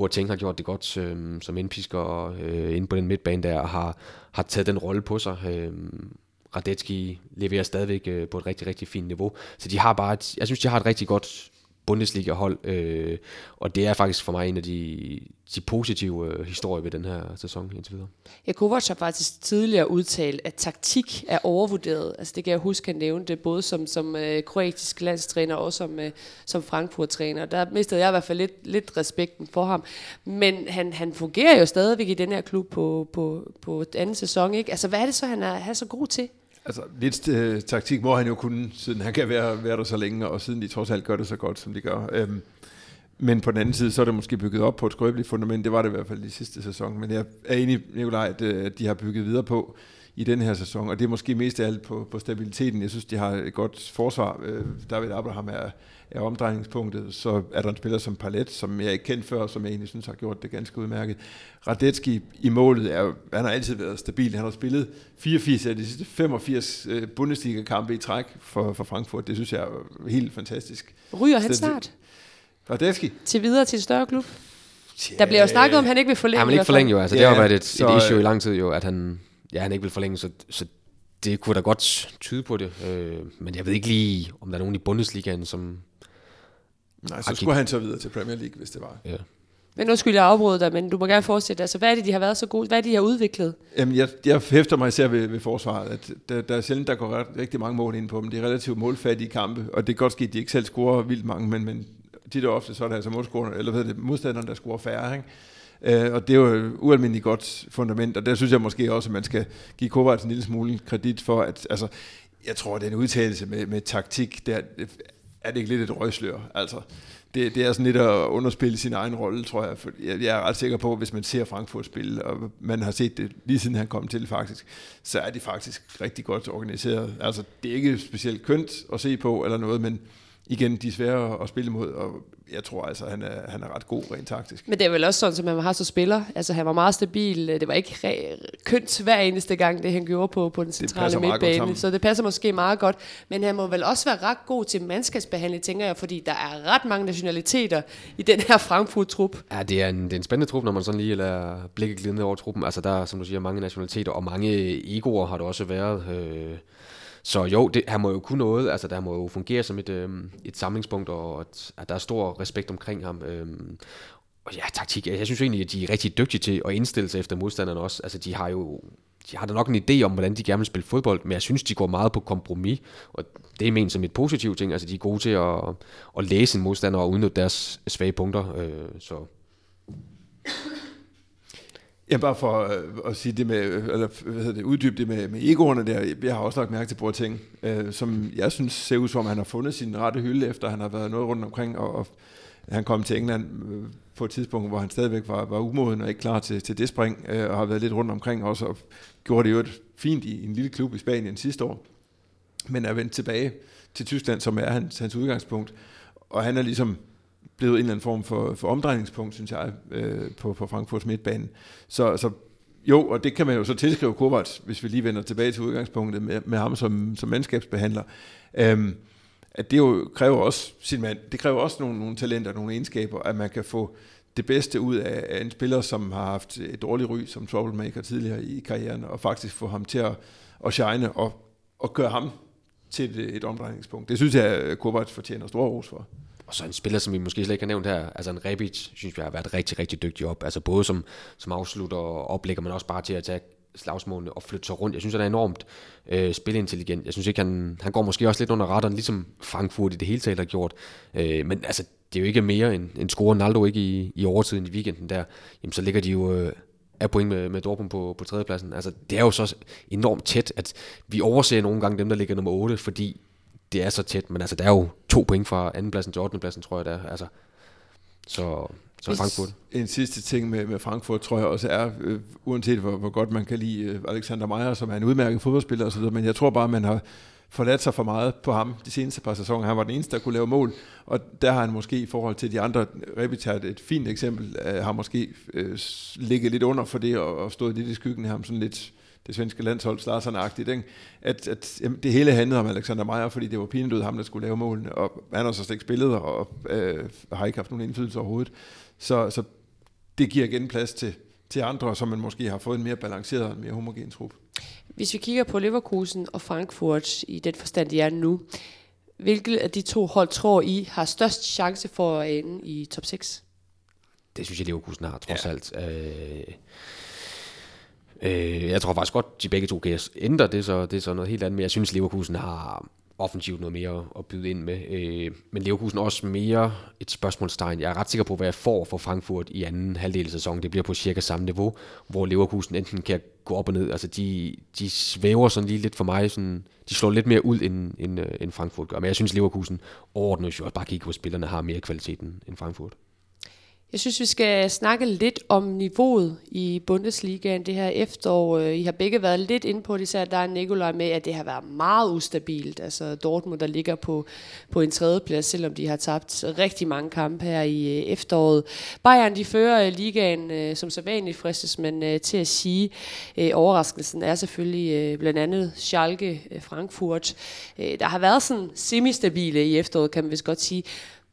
Boateng har gjort det godt øh, som indpisker øh, inde på den midtbane der, og har, har taget den rolle på sig. Øh, Radetski leverer stadigvæk øh, på et rigtig, rigtig fint niveau. Så de har bare et, jeg synes, de har et rigtig godt Bundesliga-hold, øh, og det er faktisk for mig en af de, de positive øh, historier ved den her sæson indtil videre. Ja, Kovac har faktisk tidligere udtalt, at taktik er overvurderet. Altså det kan jeg huske, han nævnte både som, som øh, kroatisk landstræner og som, øh, som Frankfurt-træner. Der mistede jeg i hvert fald lidt, lidt respekten for ham. Men han, han fungerer jo stadigvæk i den her klub på, på, på anden sæson. Ikke? Altså hvad er det så, han er, han er så god til? Altså, lidt øh, taktik må han jo kunne, siden han kan være, være der så længe, og siden de trods alt gør det så godt, som de gør. Øhm, men på den anden side, så er det måske bygget op på et skrøbeligt fundament. Det var det i hvert fald i sidste sæson. Men jeg er enig, Nikolaj, at, øh, de har bygget videre på i den her sæson. Og det er måske mest af alt på, på stabiliteten. Jeg synes, de har et godt forsvar. Øh, David Abraham er, er omdrejningspunktet. Så er der en spiller som Palet, som jeg ikke kendt før, som jeg egentlig synes har gjort det ganske udmærket. Radetski i målet, er, han har altid været stabil. Han har spillet 84 af de sidste 85 øh, Bundesliga-kampe i træk for, for Frankfurt. Det synes jeg er helt fantastisk. Ryger han snart? Radetski? Til videre til større klub? Der bliver jo snakket om, at han ikke vil forlænge. Han vil ikke forlænge jo, altså ja, det har været et, så, et issue i lang tid jo, at han, ja, han ikke vil forlænge, så, så det kunne da godt tyde på det. Øh, men jeg ved ikke lige, om der er nogen i Bundesligaen, som... Nej, så skulle han så videre til Premier League, hvis det var. Ja. Men nu skulle jeg afbryde dig, men du må gerne fortsætte. Altså, hvad er det, de har været så gode? Hvad er det, de har udviklet? Jamen, jeg, jeg hæfter mig især ved, ved forsvaret, at der, der er sjældent, der går ret, rigtig mange mål ind på dem. Det er relativt målfattige kampe, og det kan godt ske, at de ikke selv scorer vildt mange, men, men tit og ofte, så er det altså målscorerne, eller hvad det, modstanderen, der scorer færre, ikke? Øh, og det er jo et ualmindeligt godt fundament, og der synes jeg måske også, at man skal give Kovacs en lille smule kredit for, at altså, jeg tror, at den udtalelse med, med taktik, der er det ikke lidt et røgslør. Altså, det, det er sådan lidt at underspille sin egen rolle, tror jeg. For jeg, jeg er ret sikker på, at hvis man ser Frankfurt spille, og man har set det lige siden han kom til faktisk, så er de faktisk rigtig godt organiseret. Altså, det er ikke specielt kønt at se på eller noget, men igen, de er svære at spille mod, og jeg tror altså, han er, han er ret god rent taktisk. Men det er vel også sådan, som man har så spiller. Altså, han var meget stabil. Det var ikke re- kønt hver eneste gang, det han gjorde på, på den centrale midtbane. Så det passer måske meget godt. Men han må vel også være ret god til mandskabsbehandling, tænker jeg, fordi der er ret mange nationaliteter i den her Frankfurt-trup. Ja, det er, en, det er en spændende trup, når man sådan lige lader blikket glide ned over truppen. Altså, der er, som du siger, mange nationaliteter, og mange egoer har der også været. Øh, så jo, det, han må jo kunne noget, altså der må jo fungere som et, øh, et samlingspunkt, og at, at der er stor respekt omkring ham. Øh, og ja, taktik, jeg synes egentlig, at de er rigtig dygtige til at indstille sig efter modstanderne også. Altså de har jo de har da nok en idé om, hvordan de gerne vil spille fodbold, men jeg synes, de går meget på kompromis, og det er ment som et positivt ting. Altså, de er gode til at, at læse en modstander og udnytte deres svage punkter. Øh, så Ja, bare for øh, at sige det med, øh, eller hvad hedder det, uddybe det med, med egoerne der. Jeg har også lagt mærke til Boateng, øh, som jeg synes ser ud som, han har fundet sin rette hylde, efter han har været noget rundt omkring, og, og han kom til England øh, på et tidspunkt, hvor han stadigvæk var, var umoden og ikke klar til, til det spring, øh, og har været lidt rundt omkring også, og gjorde det jo et fint i en lille klub i Spanien sidste år, men er vendt tilbage til Tyskland, som er hans, hans udgangspunkt, og han er ligesom blevet en eller anden form for, for omdrejningspunkt, synes jeg, øh, på, på Frankfurts midtbane. Så, så jo, og det kan man jo så tilskrive Kovac, hvis vi lige vender tilbage til udgangspunktet med, med ham som, som mandskabsbehandler. Øhm, at det jo kræver også sin mand, det kræver også nogle, nogle talenter, nogle egenskaber, at man kan få det bedste ud af, af en spiller, som har haft et dårligt ry som troublemaker tidligere i karrieren, og faktisk få ham til at, at shine og, og gøre ham til et, et omdrejningspunkt. Det synes jeg, Kovac fortjener stor ros for. Og så en spiller, som vi måske slet ikke har nævnt her, altså en Rebic, synes jeg har været rigtig, rigtig dygtig op. Altså både som, som afslutter og oplægger, men også bare til at tage slagsmålene og flytte sig rundt. Jeg synes, han er enormt øh, spilintelligent. Jeg synes ikke, han, han går måske også lidt under retteren, ligesom Frankfurt i det hele taget har gjort. Øh, men altså, det er jo ikke mere end, end score Naldo ikke i, i overtiden i weekenden der. Jamen, så ligger de jo øh, af point med, med Dortmund på, på tredjepladsen. Altså, det er jo så enormt tæt, at vi overser nogle gange dem, der ligger nummer 8, fordi det er så tæt, men altså, der er jo to point fra andenpladsen til 8. pladsen, tror jeg, der Altså, så Så Frankfurt. En sidste ting med, med Frankfurt, tror jeg også er, øh, uanset hvor, hvor godt man kan lide øh, Alexander Meyer, som er en udmærket fodboldspiller osv., men jeg tror bare, man har forladt sig for meget på ham de seneste par sæsoner. Han var den eneste, der kunne lave mål, og der har han måske i forhold til de andre, Rebitat, et fint eksempel, øh, har måske øh, ligget lidt under for det, og, og stået lidt i skyggen af ham, sådan lidt det svenske landshold Slarsson-agtigt, ikke? At, at jamen, det hele handlede om Alexander Meyer, fordi det var pinedød ham, der skulle lave målene, og han har så slet ikke spillet, og øh, har ikke haft nogen indflydelse overhovedet. Så, så det giver igen plads til, til andre, som man måske har fået en mere balanceret og mere homogen trup. Hvis vi kigger på Leverkusen og Frankfurt i den forstand, de er nu, hvilket af de to hold tror I har størst chance for at ende i top 6? Det synes jeg, Leverkusen har, trods ja. alt. Øh, øh, jeg tror faktisk godt, de begge to kan ændre det, så det er så noget helt andet. Men jeg synes, Leverkusen har offensivt noget mere at byde ind med. Øh, men Leverkusen er også mere et spørgsmålstegn. Jeg er ret sikker på, hvad jeg får for Frankfurt i anden halvdel af sæsonen. Det bliver på cirka samme niveau, hvor Leverkusen enten kan gå op og ned. Altså de, de svæver sådan lige lidt for mig. Sådan, de slår lidt mere ud, end, end, øh, end Frankfurt gør. Men jeg synes, Leverkusen overordnet, jo også bare kigger på spillerne, har mere kvalitet end Frankfurt. Jeg synes, vi skal snakke lidt om niveauet i Bundesligaen det her efterår. Øh, I har begge været lidt inde på det, især der er Nikolaj med, at det har været meget ustabilt. Altså Dortmund, der ligger på, på en tredjeplads, selvom de har tabt rigtig mange kampe her i øh, efteråret. Bayern, de fører øh, ligaen som så vanligt, fristes man til at sige. Overraskelsen er selvfølgelig blandt andet Schalke, Frankfurt. Der har været sådan semi-stabile i efteråret, kan man vist godt sige.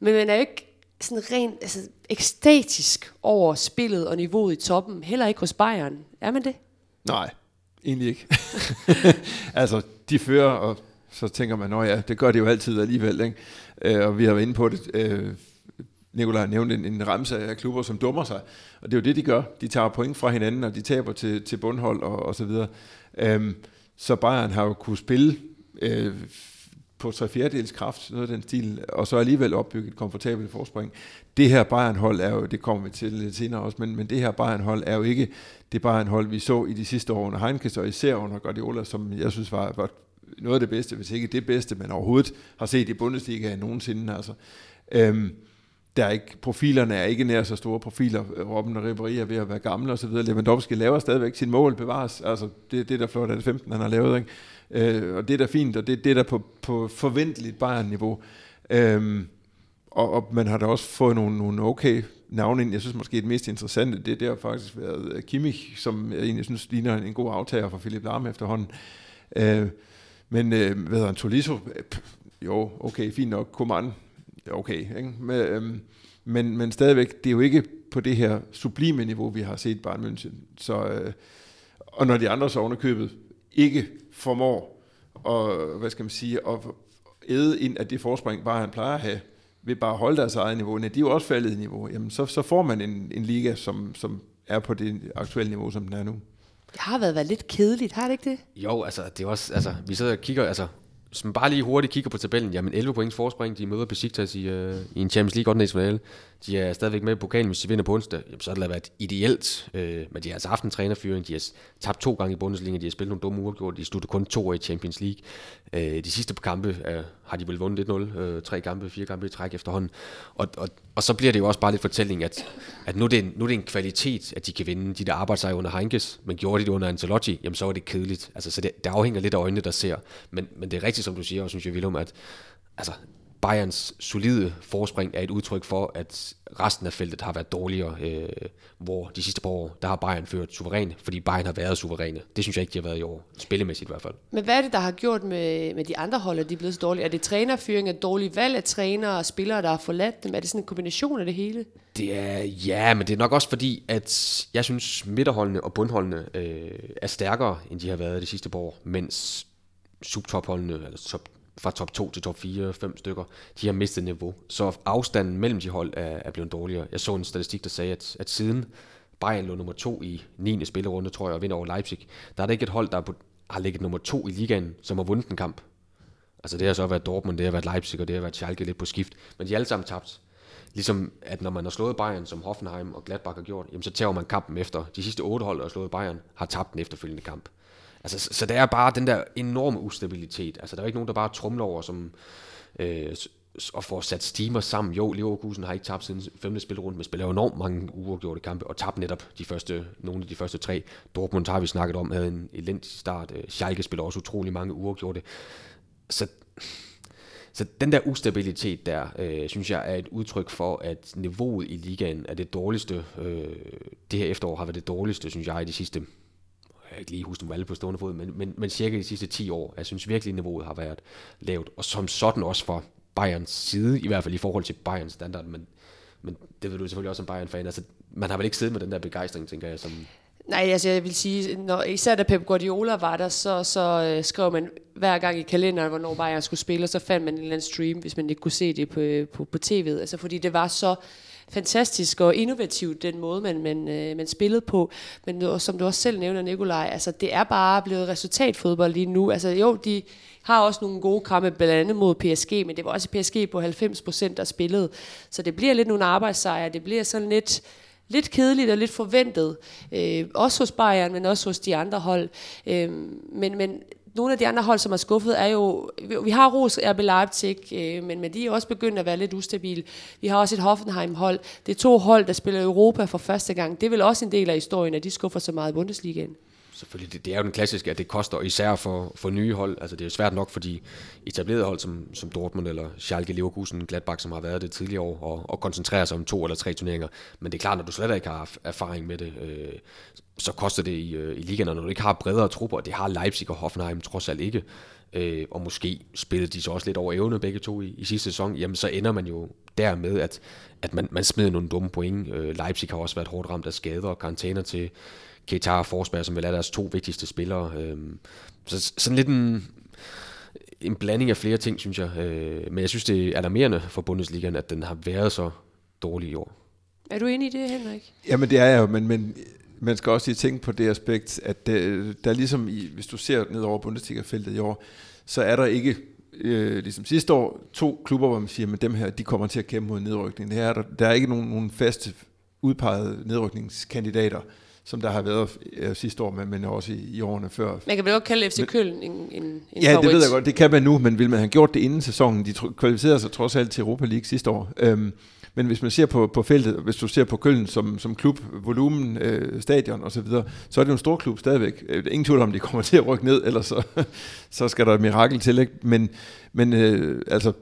Men man er jo ikke sådan rent altså, ekstatisk over spillet og niveauet i toppen. Heller ikke hos Bayern. Er man det? Nej, egentlig ikke. altså, de fører, og så tænker man, at ja, det gør det jo altid alligevel. Ikke? Øh, og vi har været inde på det. Øh, Nikolaj har nævnt en, en ramse af klubber, som dummer sig. Og det er jo det, de gør. De tager point fra hinanden, og de taber til, til bundhold og, og så videre. Øhm, så Bayern har jo kunnet spille øh, på tre fjerdedels kraft, noget af den stil, og så alligevel opbygge et komfortabelt forspring. Det her Bayern-hold er jo, det kommer vi til lidt senere også, men, men det her Bayern-hold er jo ikke det Bayern-hold, vi så i de sidste år under Heinkes, og især under Guardiola, som jeg synes var, var noget af det bedste, hvis ikke det bedste, man overhovedet har set i Bundesliga nogensinde. Altså. Øhm, der er ikke, profilerne er ikke nær så store profiler. Robben og Ribéry er ved at være gamle osv. Lewandowski laver stadigvæk sin mål bevares. Altså, det, det der flot er det 15, han har lavet. Ikke? Øh, og det er da fint, og det, det er da på, på forventeligt Bayern-niveau. Øh, og, og man har da også fået nogle, nogle okay navne ind. Jeg synes måske det mest interessante, det, det har faktisk været Kimmich, som jeg egentlig synes ligner en god aftager for Philip Lahm efterhånden. Øh, men øh, hvad hedder han, Tolisso? Jo, okay, fint nok. Coman, okay. Ikke? Men, øh, men, men stadigvæk, det er jo ikke på det her sublime niveau, vi har set Bayern München. Så, øh, og når de andre så underkøbet ikke formår at, hvad skal man sige, at æde ind af det forspring, bare han plejer at have, ved bare at holde deres eget niveau, nej, de er jo også faldet i niveau, jamen så, så får man en, en liga, som, som er på det aktuelle niveau, som den er nu. Det har været, været lidt kedeligt, har det ikke det? Jo, altså, det er også, altså, vi sidder og kigger, altså, hvis man bare lige hurtigt kigger på tabellen, jamen 11 points forspring, de møder Besiktas i, øh, i en Champions League 8. finale. De er stadigvæk med i pokalen, hvis de vinder på onsdag, jamen, så har det været ideelt. øh, men de har altså haft en trænerfyring, de har tabt to gange i Bundesliga, de har spillet nogle dumme uafgjort, de sluttede kun to år i Champions League. Øh, de sidste kampe øh, har de vel vundet 1-0, øh, tre kampe, fire kampe i træk efterhånden. Og, og, og så bliver det jo også bare lidt fortælling, at, at nu, er det en, nu er det en kvalitet, at de kan vinde de der arbejdsejer under Heinkes, men gjorde de det under Ancelotti, jamen så var det kedeligt. Altså, så det, det afhænger lidt af øjnene, der ser. Men, men det er rigtigt, som du siger, og synes jeg, Willum, at altså, Bayerns solide forspring er et udtryk for, at resten af feltet har været dårligere, øh, hvor de sidste par år, der har Bayern ført suveræn, fordi Bayern har været suveræne. Det synes jeg ikke, de har været i år, spillemæssigt i hvert fald. Men hvad er det, der har gjort med, med de andre hold, at de er blevet så dårlige? Er det trænerfyring, er dårlige valg af trænere og spillere, der har forladt dem? Er det sådan en kombination af det hele? Det er, ja, men det er nok også fordi, at jeg synes, midterholdene og bundholdene øh, er stærkere, end de har været de sidste par år, mens subtopholdene, eller top fra top 2 til top 4, 5 stykker, de har mistet niveau. Så afstanden mellem de hold er, er blevet dårligere. Jeg så en statistik, der sagde, at, at siden Bayern lå nummer 2 i 9. spillerunde, tror jeg, og vinder over Leipzig, der er der ikke et hold, der på, har ligget nummer 2 i ligaen, som har vundet en kamp. Altså det har så været Dortmund, det har været Leipzig, og det har været Schalke lidt på skift. Men de har alle sammen tabt. Ligesom at når man har slået Bayern, som Hoffenheim og Gladbach har gjort, jamen så tager man kampen efter. De sidste otte hold, der har slået Bayern, har tabt den efterfølgende kamp. Altså, så, så det er bare den der enorme ustabilitet. Altså, der er ikke nogen, der bare trumler over, som, øh, og får sat steamer sammen. Jo, Leverkusen har ikke tabt siden femte spilrunde, men spiller jo enormt mange uafgjorte kampe, og tabte netop de første, nogle af de første tre. Dortmund har vi snakket om, havde en elendig start. Øh, Schalke spiller også utrolig mange uafgjorte. Så, så den der ustabilitet der, øh, synes jeg er et udtryk for, at niveauet i ligaen er det dårligste. Øh, det her efterår har været det dårligste, synes jeg, i de sidste kan ikke lige huske dem alle på stående fod, men, men, men cirka de sidste 10 år. Jeg synes virkelig, niveauet har været lavt, og som sådan også for Bayerns side, i hvert fald i forhold til Bayerns standard, men, men det ved du selvfølgelig også som Bayern-fan. Altså, man har vel ikke siddet med den der begejstring, tænker jeg, som, Nej, altså jeg vil sige, når, især da Pep Guardiola var der, så, så øh, skrev man hver gang i kalenderen, hvornår Bayern skulle spille, og så fandt man en eller anden stream, hvis man ikke kunne se det på, øh, på, på tv'et. Altså fordi det var så fantastisk og innovativt, den måde, man, man, øh, man spillede på. Men som du også selv nævner, Nikolaj, altså det er bare blevet resultatfodbold lige nu. Altså jo, de har også nogle gode kampe, blandt andet mod PSG, men det var også PSG på 90 procent, der spillede. Så det bliver lidt nogle arbejdssejre, det bliver sådan lidt lidt kedeligt og lidt forventet. Øh, også hos Bayern, men også hos de andre hold. Øh, men, men nogle af de andre hold, som er skuffet, er jo... Vi har Ros RB Leipzig, øh, men, men de er også begyndt at være lidt ustabile. Vi har også et Hoffenheim-hold. Det er to hold, der spiller Europa for første gang. Det er vel også en del af historien, at de skuffer så meget i Bundesligaen selvfølgelig, det, det er jo den klassiske, at det koster, især for, for nye hold. Altså det er jo svært nok for de etablerede hold, som, som Dortmund eller Schalke, Leverkusen, Gladbach, som har været det tidligere år, og, og koncentrere sig om to eller tre turneringer. Men det er klart, når du slet ikke har erfaring med det, øh, så koster det i, øh, i ligaen, og når du ikke har bredere trupper, og det har Leipzig og Hoffenheim trods alt ikke, øh, og måske spillede de så også lidt over evne begge to i, i sidste sæson, jamen så ender man jo dermed, at, at man, man smider nogle dumme point. Øh, Leipzig har også været hårdt ramt af skader og karantæner til, Keita og Forsberg, som vel er deres to vigtigste spillere. Øh, så sådan lidt en, en blanding af flere ting, synes jeg. Øh, men jeg synes, det er alarmerende for Bundesligaen, at den har været så dårlig i år. Er du enig i det, Henrik? Jamen det er jeg jo, men, men man skal også lige tænke på det aspekt, at der, der ligesom, i, hvis du ser ned over Bundesliga-feltet i år, så er der ikke, øh, ligesom sidste år, to klubber, hvor man siger, at dem her, de kommer til at kæmpe mod nedrykning. Det er der, der er ikke nogen, nogen faste udpegede nedrykningskandidater som der har været øh, sidste år, men, men også i, i årene før. Man kan vel også kalde FC Køln en, en, en Ja, favorit. det ved jeg godt, det kan man nu, men vil man have gjort det inden sæsonen? De kvalificerede sig trods alt til Europa League sidste år. Øhm, men hvis man ser på, på feltet, hvis du ser på Køln som, som klub, volumen, øh, stadion osv., så, videre, så er det jo en stor klub stadigvæk. Øh, ingen tvivl om, de kommer til at rykke ned, ellers så, så skal der et mirakel til. Ikke? Men, men øh, altså,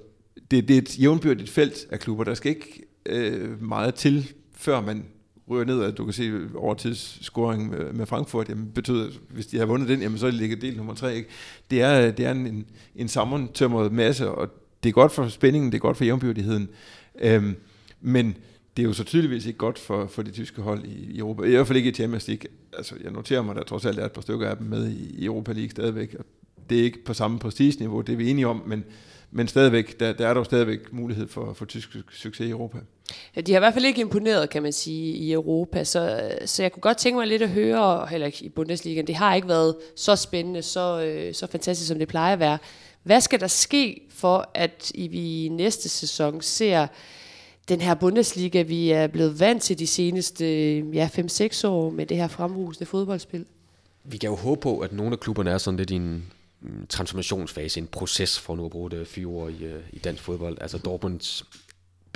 det, det er et jævnbyrdigt felt af klubber. Der skal ikke øh, meget til, før man ryger ned, at du kan se overtidsscoring med, med Frankfurt, jamen betyder, hvis de har vundet den, jamen så er de ligget del nummer tre. Ikke? Det er, det er en, en, en sammentømret masse, og det er godt for spændingen, det er godt for jævnbyrdigheden. Øhm, men det er jo så tydeligvis ikke godt for, for de tyske hold i, i Europa. I hvert fald ikke i Champions League. Altså, jeg noterer mig, at der trods alt er et par stykker af dem med i, i Europa League stadigvæk. Og det er ikke på samme prestigeniveau, det er vi enige om, men, men stadigvæk, der, der er dog stadigvæk mulighed for, for tysk succes i Europa. Ja, de har i hvert fald ikke imponeret, kan man sige, i Europa, så, så jeg kunne godt tænke mig lidt at høre, heller ikke i Bundesligaen, det har ikke været så spændende, så, øh, så fantastisk, som det plejer at være. Hvad skal der ske for, at vi i næste sæson ser den her Bundesliga, vi er blevet vant til de seneste ja, 5-6 år med det her fremrusende fodboldspil? Vi kan jo håbe på, at nogle af klubberne er sådan lidt i en mm, transformationsfase, en proces, for nu at bruge det fire år i, øh, i dansk fodbold. Altså Dortmunds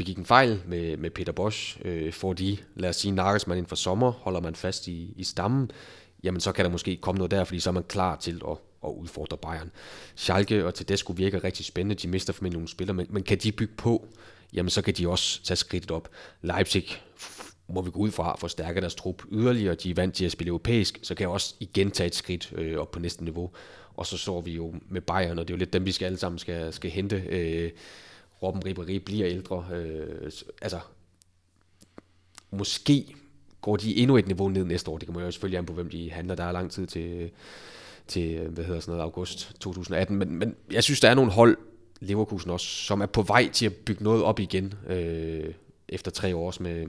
begik en fejl med, med Peter Bosch, øh, de, lad os sige, Nagelsmann inden for sommer, holder man fast i, i stammen, jamen så kan der måske komme noget der, fordi så er man klar til at, at udfordre Bayern. Schalke og Tedesco virker rigtig spændende, de mister formentlig nogle spillere, men, men kan de bygge på, jamen så kan de også tage skridtet op. Leipzig må vi gå ud fra at forstærke deres trup yderligere. De er vant til at spille europæisk, så kan jeg også igen tage et skridt øh, op på næste niveau. Og så så vi jo med Bayern, og det er jo lidt dem, vi skal alle sammen skal, skal hente. Øh, Robben Ribéry bliver ældre. Øh, altså, måske går de endnu et niveau ned næste år. Det kommer jo selvfølgelig an på, hvem de handler. Der er lang tid til, til øh, hvad hedder sådan noget, august 2018. Men, men jeg synes, der er nogle hold, Leverkusen også, som er på vej til at bygge noget op igen øh, efter tre år med,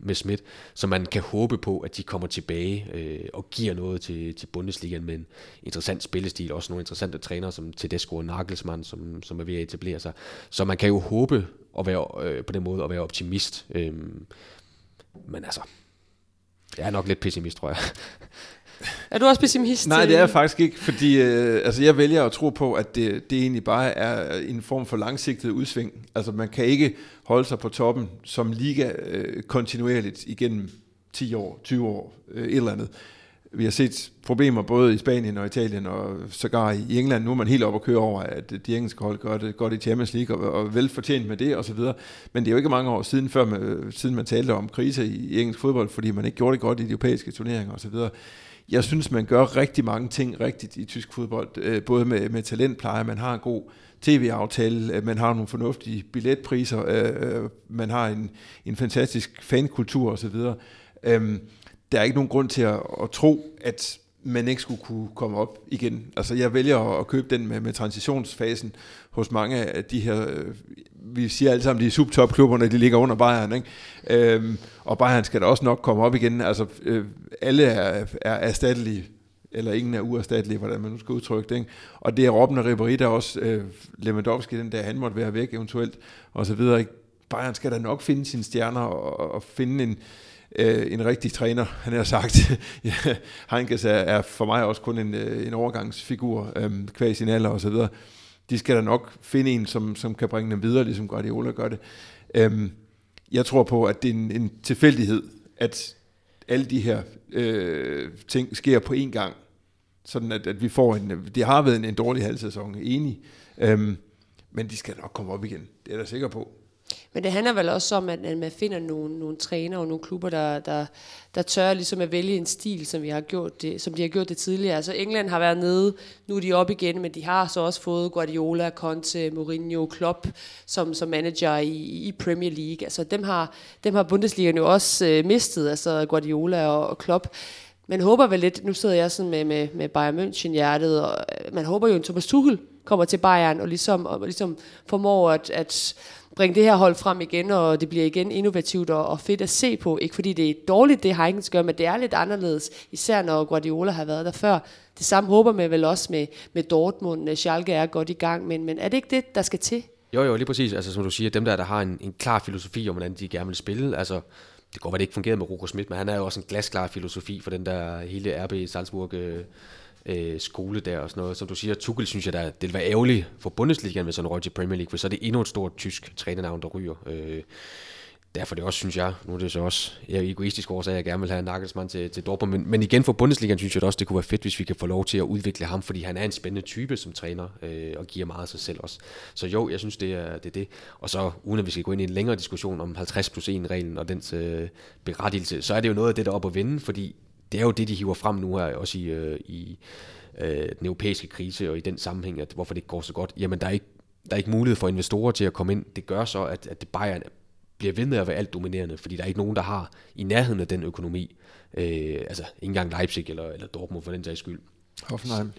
med Schmidt, så man kan håbe på, at de kommer tilbage øh, og giver noget til, til Bundesligaen med en interessant spillestil, også nogle interessante trænere som Tedesco og Nagelsmann, som, som er ved at etablere sig. Så man kan jo håbe at være, øh, på den måde at være optimist. Øh, men altså, jeg er nok lidt pessimist, tror jeg. Er du også pessimist? Nej, det er jeg faktisk ikke, fordi øh, altså jeg vælger at tro på, at det, det egentlig bare er en form for langsigtet udsving. Altså man kan ikke holde sig på toppen som liga øh, kontinuerligt igennem 10 år, 20 år, øh, et eller andet. Vi har set problemer både i Spanien og Italien og sågar i England. Nu er man helt oppe at køre over, at de engelske hold gør det godt i Champions League og, og velfortjent med det osv. Men det er jo ikke mange år siden, før man, siden man talte om krise i, i engelsk fodbold, fordi man ikke gjorde det godt i de europæiske turneringer osv. Jeg synes, man gør rigtig mange ting rigtigt i tysk fodbold, øh, både med, med talentpleje, man har en god tv-aftale, øh, man har nogle fornuftige billetpriser, øh, man har en, en fantastisk fankultur osv. Øhm, der er ikke nogen grund til at, at tro, at man ikke skulle kunne komme op igen. Altså jeg vælger at købe den med, med transitionsfasen hos mange af de her, vi siger alle sammen, de subtopklubberne, de ligger under Bayern, ikke? Øhm, og Bayern skal da også nok komme op igen. Altså øh, alle er, er erstattelige, eller ingen er uerstattelige, hvordan man nu skal udtrykke det. Ikke? Og det er Robben og Ribéry, der også øh, Lewandowski, den der han måtte være væk eventuelt, og så videre. Ikke? Bayern skal da nok finde sine stjerner og, og finde en, øh, en rigtig træner, han har sagt. ja, Heinkes er, er for mig også kun en, øh, en overgangsfigur, øh, kvæg sin alder og så videre. De skal da nok finde en, som, som kan bringe dem videre, ligesom Guardiola gør det. Øhm, jeg tror på, at det er en, en tilfældighed, at alle de her øh, ting sker på én gang. Sådan at, at vi får en... Det har været en, en dårlig halvsæson, enig. Øhm, men de skal nok komme op igen. Det er jeg da sikker på. Men det handler vel også om, at, man finder nogle, nogle træner og nogle klubber, der, der, der tør ligesom at vælge en stil, som, vi har gjort det, som de har gjort det tidligere. Altså England har været nede, nu er de op igen, men de har så også fået Guardiola, Conte, Mourinho, Klopp som, som manager i, i Premier League. Altså dem har, dem har Bundesliga jo også øh, mistet, altså Guardiola og, og Klopp. Man håber vel lidt, nu sidder jeg sådan med, med, med Bayern München hjertet, og øh, man håber jo, en Thomas Tuchel kommer til Bayern og ligesom, og ligesom formår at, at bringe det her hold frem igen, og det bliver igen innovativt og, og fedt at se på. Ikke fordi det er dårligt, det Heinkens gør, men det er lidt anderledes, især når Guardiola har været der før. Det samme håber man vel også med, med Dortmund. Schalke er godt i gang, men, men er det ikke det, der skal til? Jo, jo, lige præcis. Altså, som du siger, dem der, der har en, en klar filosofi om, hvordan de gerne vil spille, altså, det går godt det ikke fungerede med Roko Schmidt, men han er jo også en glasklar filosofi for den der hele RB Salzburg øh, øh, skole der og sådan noget. Som du siger, Tuchel synes jeg, der, det ville være ærgerligt for Bundesligaen, hvis han røg til Premier League, for så er det endnu et stort tysk trænernavn, der ryger. Øh, derfor det også, synes jeg, nu er det så også jeg er egoistisk årsag, at jeg gerne vil have Nagelsmann til, til Dortmund, men, men igen for Bundesligaen synes jeg også, det kunne være fedt, hvis vi kan få lov til at udvikle ham, fordi han er en spændende type som træner, øh, og giver meget af sig selv også. Så jo, jeg synes, det er, det er det. Og så, uden at vi skal gå ind i en længere diskussion om 50 plus 1 reglen og dens øh, berettigelse, så er det jo noget af det, der er op at vinde, fordi det er jo det, de hiver frem nu her, også i, øh, i øh, den europæiske krise, og i den sammenhæng, at hvorfor det ikke går så godt. Jamen, der er ikke, der er ikke mulighed for investorer til at komme ind. Det gør så, at, at Bayern bliver ved med at være alt dominerende, fordi der er ikke nogen, der har i nærheden af den økonomi. Øh, altså, ikke engang Leipzig eller, eller Dortmund for den sags skyld. Hoffenheim.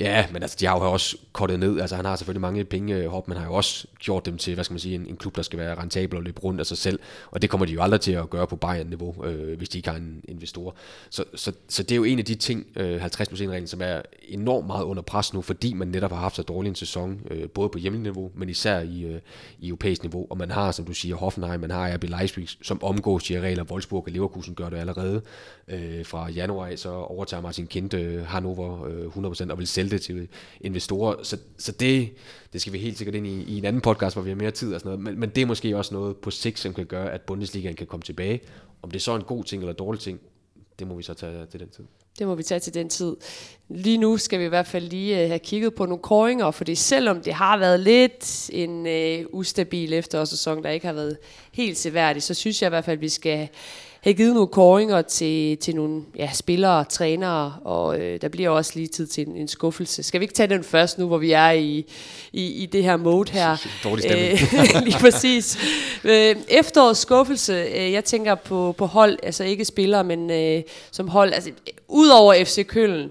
Ja, men altså, de har jo også kortet ned. Altså, han har selvfølgelig mange penge, øh, Hop, men har jo også gjort dem til, hvad skal man sige, en, en klub, der skal være rentabel og løbe rundt af sig selv. Og det kommer de jo aldrig til at gøre på Bayern-niveau, øh, hvis de ikke har en investor. Så, så, så det er jo en af de ting, øh, 50%-reglen, som er enormt meget under pres nu, fordi man netop har haft så dårlig en sæson, øh, både på hjemmeniveau, men især i, øh, i europæisk niveau. Og man har, som du siger, Hoffenheim, man har RB Leipzig, som omgås de regler. Wolfsburg og Leverkusen gør det allerede. Øh, fra januar så overtager Martin Kind øh, Hannover øh, 100% og vil sælge det til investorer. Så, så det, det skal vi helt sikkert ind i, i en anden podcast, hvor vi har mere tid og sådan noget. Men, men det er måske også noget på sigt, som kan gøre, at Bundesligaen kan komme tilbage. Om det er så en god ting eller en dårlig ting, det må vi så tage til den tid. Det må vi tage til den tid. Lige nu skal vi i hvert fald lige øh, have kigget på nogle koringer, fordi selvom det har været lidt en øh, ustabil efterårssæson, der ikke har været helt seværdig, så synes jeg i hvert fald, at vi skal have givet nogle koringer til, til nogle ja, spillere, trænere, og øh, der bliver også lige tid til en, en skuffelse. Skal vi ikke tage den først nu, hvor vi er i, i, i det her mode her? Dårlig stemning. lige præcis. Øh, efterårets skuffelse, øh, jeg tænker på, på hold, altså ikke spillere, men øh, som hold, altså udover FC Køln,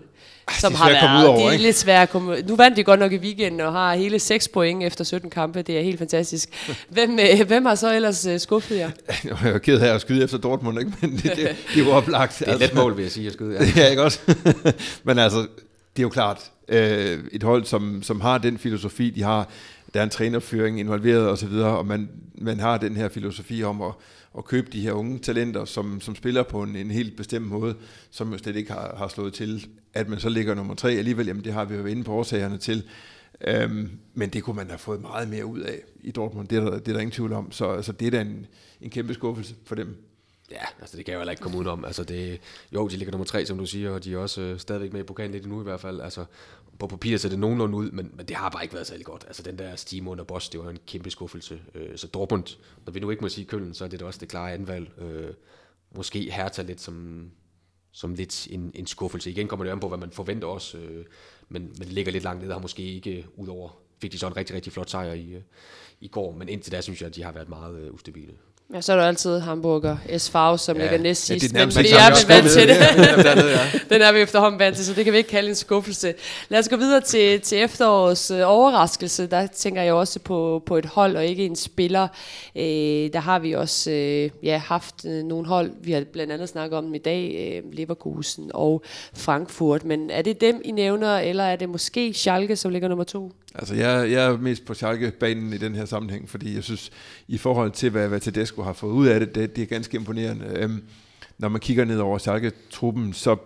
som har været, over, det er ikke? lidt svært at komme Nu vandt de godt nok i weekenden og har hele 6 point efter 17 kampe. Det er helt fantastisk. Hvem, øh, hvem har så ellers uh, skuffet jer? Jeg er ked af at skyde efter Dortmund, ikke? men det, det, det er jo oplagt. det er et let mål, vil jeg sige, at skyde. Ja, ja ikke også? men altså, det er jo klart, øh, et hold, som, som har den filosofi, de har, der er en trænerføring involveret osv., og, så videre, og man, man har den her filosofi om at, at købe de her unge talenter, som, som spiller på en, en helt bestemt måde, som jo slet ikke har, har slået til. At man så ligger nummer tre alligevel, jamen det har vi jo været inde på årsagerne til. Øhm, men det kunne man have fået meget mere ud af i Dortmund, det er der, det er der ingen tvivl om. Så altså, det er da en, en kæmpe skuffelse for dem. Ja, altså det kan jeg jo heller ikke komme udenom. Altså det, jo, de ligger nummer tre, som du siger, og de er også øh, stadigvæk med i pokalen lidt nu i hvert fald. Altså, på papiret ser det nogenlunde ud, men, men det har bare ikke været særlig godt. Altså den der steam under Bosch, det var en kæmpe skuffelse. Øh, så Dortmund, når vi nu ikke må sige Køln, så er det da også det klare anvalg. Øh, måske Hertha lidt som, som lidt en, en skuffelse. Igen kommer det an på, hvad man forventer også, øh, men, men ligger lidt langt ned, har måske ikke ud over fik de så en rigtig, rigtig flot sejr i, øh, i går, men indtil da synes jeg, at de har været meget øh, ustabile. Ja, så er der altid Hamburger SV, som ja, ligger næst sidst. Ja, men fordi jeg er vant til det. Den er vi efterhånden vant til, så det kan vi ikke kalde en skuffelse. Lad os gå videre til, til efterårets øh, overraskelse. Der tænker jeg også på, på et hold og ikke en spiller. Øh, der har vi også øh, ja, haft øh, nogle hold. Vi har blandt andet snakket om dem i dag. Øh, Leverkusen og Frankfurt. Men er det dem, I nævner, eller er det måske Schalke, som ligger nummer to? Altså, jeg, jeg er mest på Schalke-banen i den her sammenhæng, fordi jeg synes, i forhold til, hvad, hvad Tedesco har fået ud af det, det, det er ganske imponerende. Øhm, når man kigger ned over Schalke-truppen, så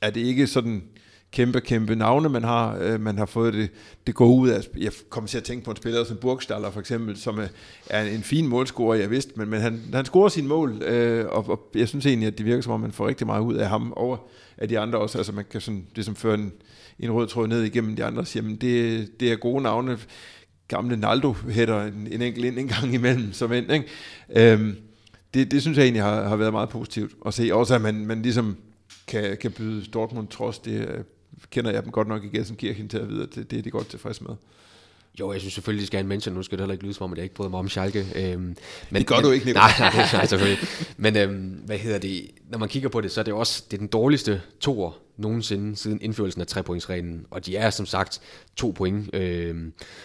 er det ikke sådan kæmpe, kæmpe navne, man har. Øh, man har fået det, det går ud af. Jeg kommer til at tænke på en spiller som Burgstaller for eksempel, som er, en fin målscorer, jeg vidste, men, men han, han scorer sin mål, øh, og, og jeg synes egentlig, at det virker som om, man får rigtig meget ud af ham over af de andre også. Altså man kan sådan, ligesom som føre en, en rød tråd ned igennem de andre, siger, det, det er gode navne. Gamle Naldo hætter en, en enkelt ind en gang imellem som end, ikke? Øhm, det, det synes jeg egentlig har, har været meget positivt at se. Også at man, man ligesom kan, kan byde Dortmund trods det, øh, kender jeg dem godt nok i Gelsenkirchen til at vide, at det, det er de godt tilfreds med. Jo, jeg synes selvfølgelig, de skal have en mention. Nu skal det heller ikke lyde som om, at jeg ikke bryder mig om Schalke. Øhm, men, det gør men, du ikke, Nico. Nej, nej, nej, selvfølgelig. Men øhm, hvad hedder det? Når man kigger på det, så er det også det er den dårligste toer nogensinde siden indførelsen af trepointsreglen. Og de er som sagt to point øh,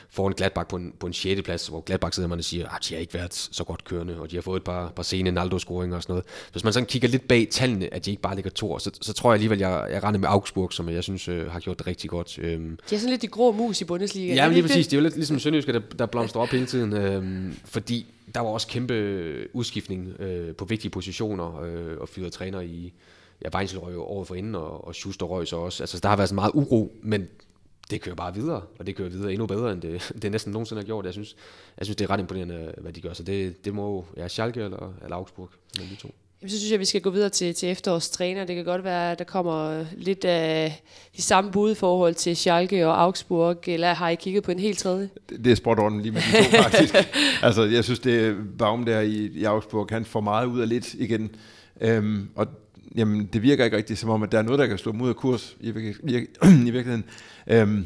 foran Gladbach på en, på en 6. plads, hvor Gladbach sidder man og siger, at ah, de har ikke været så godt kørende, og de har fået et par, par sene Naldo-scoringer og sådan noget. Hvis man sådan kigger lidt bag tallene, at de ikke bare ligger to, så, så tror jeg alligevel, jeg, jeg render med Augsburg, som jeg synes øh, har gjort det rigtig godt. Øh. De er sådan lidt de grå mus i Bundesliga. Ja, men lige præcis. Det er jo lidt ligesom Sønderjyske, der, der blomstrer op hele tiden, øh, fordi der var også kæmpe udskiftning øh, på vigtige positioner øh, og fyrede træner i, ja, Weinzel røg jo året for inden, og, og Schuster røg så også. Altså, der har været så meget uro, men det kører bare videre, og det kører videre endnu bedre, end det, det næsten nogensinde har gjort. Jeg synes, jeg synes, det er ret imponerende, hvad de gør. Så det, det må ja, Schalke eller, eller Augsburg, med de to. Jamen, så synes jeg, at vi skal gå videre til, til efterårstræner. Det kan godt være, at der kommer lidt af de samme bud i forhold til Schalke og Augsburg, eller har I kigget på en helt tredje? Det, det er spot on lige med de to, faktisk. altså, jeg synes, det er Baum der i, i Augsburg, han får meget ud af lidt igen. Øhm, og jamen, det virker ikke rigtigt som om, at der er noget, der kan slå dem ud af kurs i, vir- i virkeligheden. Øhm,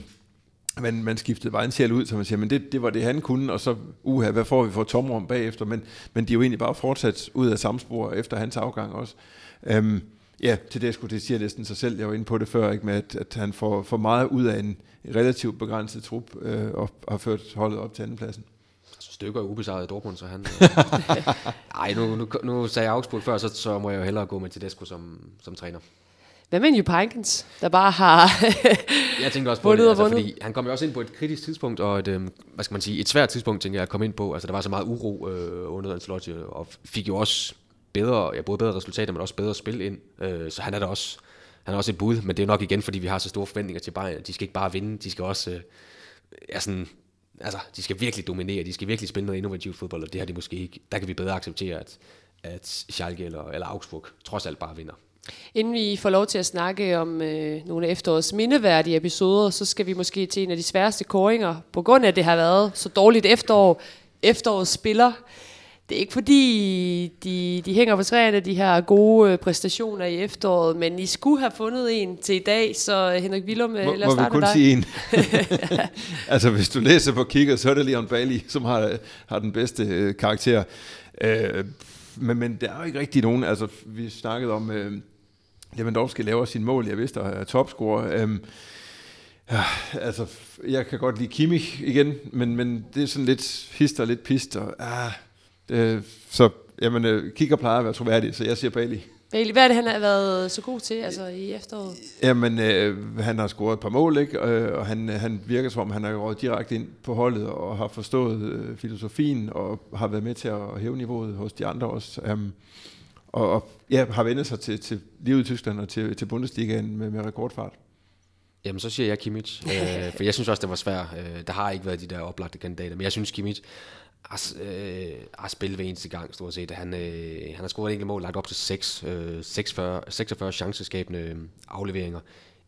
men man skiftede bare ud, så man siger, men det, det var det, han kunne, og så, uha, hvad får vi for tomrum bagefter? Men, men de er jo egentlig bare fortsat ud af samme spor efter hans afgang også. Øhm, ja, til det skulle det siger næsten sig selv, jeg var inde på det før, ikke, med at, at han får, for meget ud af en relativt begrænset trup, øh, og har ført holdet op til andenpladsen stykker ubesejret i Dortmund, så han... Nej, nu, nu, nu sagde jeg Augsburg før, så, så må jeg jo hellere gå med Tedesco som, som træner. Hvad med Jupankins, der bare har Jeg tænkte også på det, altså, fordi han kom jo også ind på et kritisk tidspunkt, og et, øh, hvad skal man sige, et svært tidspunkt, tænker jeg, at komme ind på. Altså, der var så meget uro øh, under Ancelotti, og fik jo også bedre, ja, både bedre resultater, men også bedre spil ind. Øh, så han er da også, han er også et bud, men det er nok igen, fordi vi har så store forventninger til Bayern. De skal ikke bare vinde, de skal også øh, ja, sådan, altså, de skal virkelig dominere, de skal virkelig spille noget innovativt fodbold, og det har de måske ikke. Der kan vi bedre acceptere, at, at Schalke eller, eller Augsburg trods alt bare vinder. Inden vi får lov til at snakke om øh, nogle af efterårets mindeværdige episoder, så skal vi måske til en af de sværeste koringer, på grund af, at det har været så dårligt efterår. Efterårets spiller. Det er ikke fordi, de, de hænger på træerne, de her gode øh, præstationer i efteråret, men I skulle have fundet en til i dag, så øh, Henrik Willum, øh, lad os starte Må vi kun sige en? altså, hvis du læser på kigger, så er det Leon Bailey, som har, har den bedste øh, karakter. Øh, men, men der er jo ikke rigtig nogen, altså vi snakkede om, øh, Lewandowski laver sin mål, jeg vidste, er topscorer. Øh, Ja, altså, jeg kan godt lide Kimmich igen, men, men det er sådan lidt hist og lidt pist, og ah, Øh, så jamen, øh, kigger plejer at være troværdig, så jeg siger Bailey. Hvad er det, han har været så god til altså, i efteråret? Jamen, øh, han har scoret et par mål, ikke? Og, og han, han virker som om, han har råd direkte ind på holdet og har forstået øh, filosofien og har været med til at hæve niveauet hos de andre også. Um, og, og ja, har vendt sig til, til livet i Tyskland og til, til Bundesligaen med, med rekordfart. Jamen, så siger jeg Kimmich, øh, for jeg synes også, det var svært. Øh, der har ikke været de der oplagte kandidater, men jeg synes, Kimmich har, øh, har spillet hver eneste gang, stort set. Han, øh, han har scoret et enkelt mål, lagt op til 6, øh, 46, 46 chanceskabende øh, afleveringer.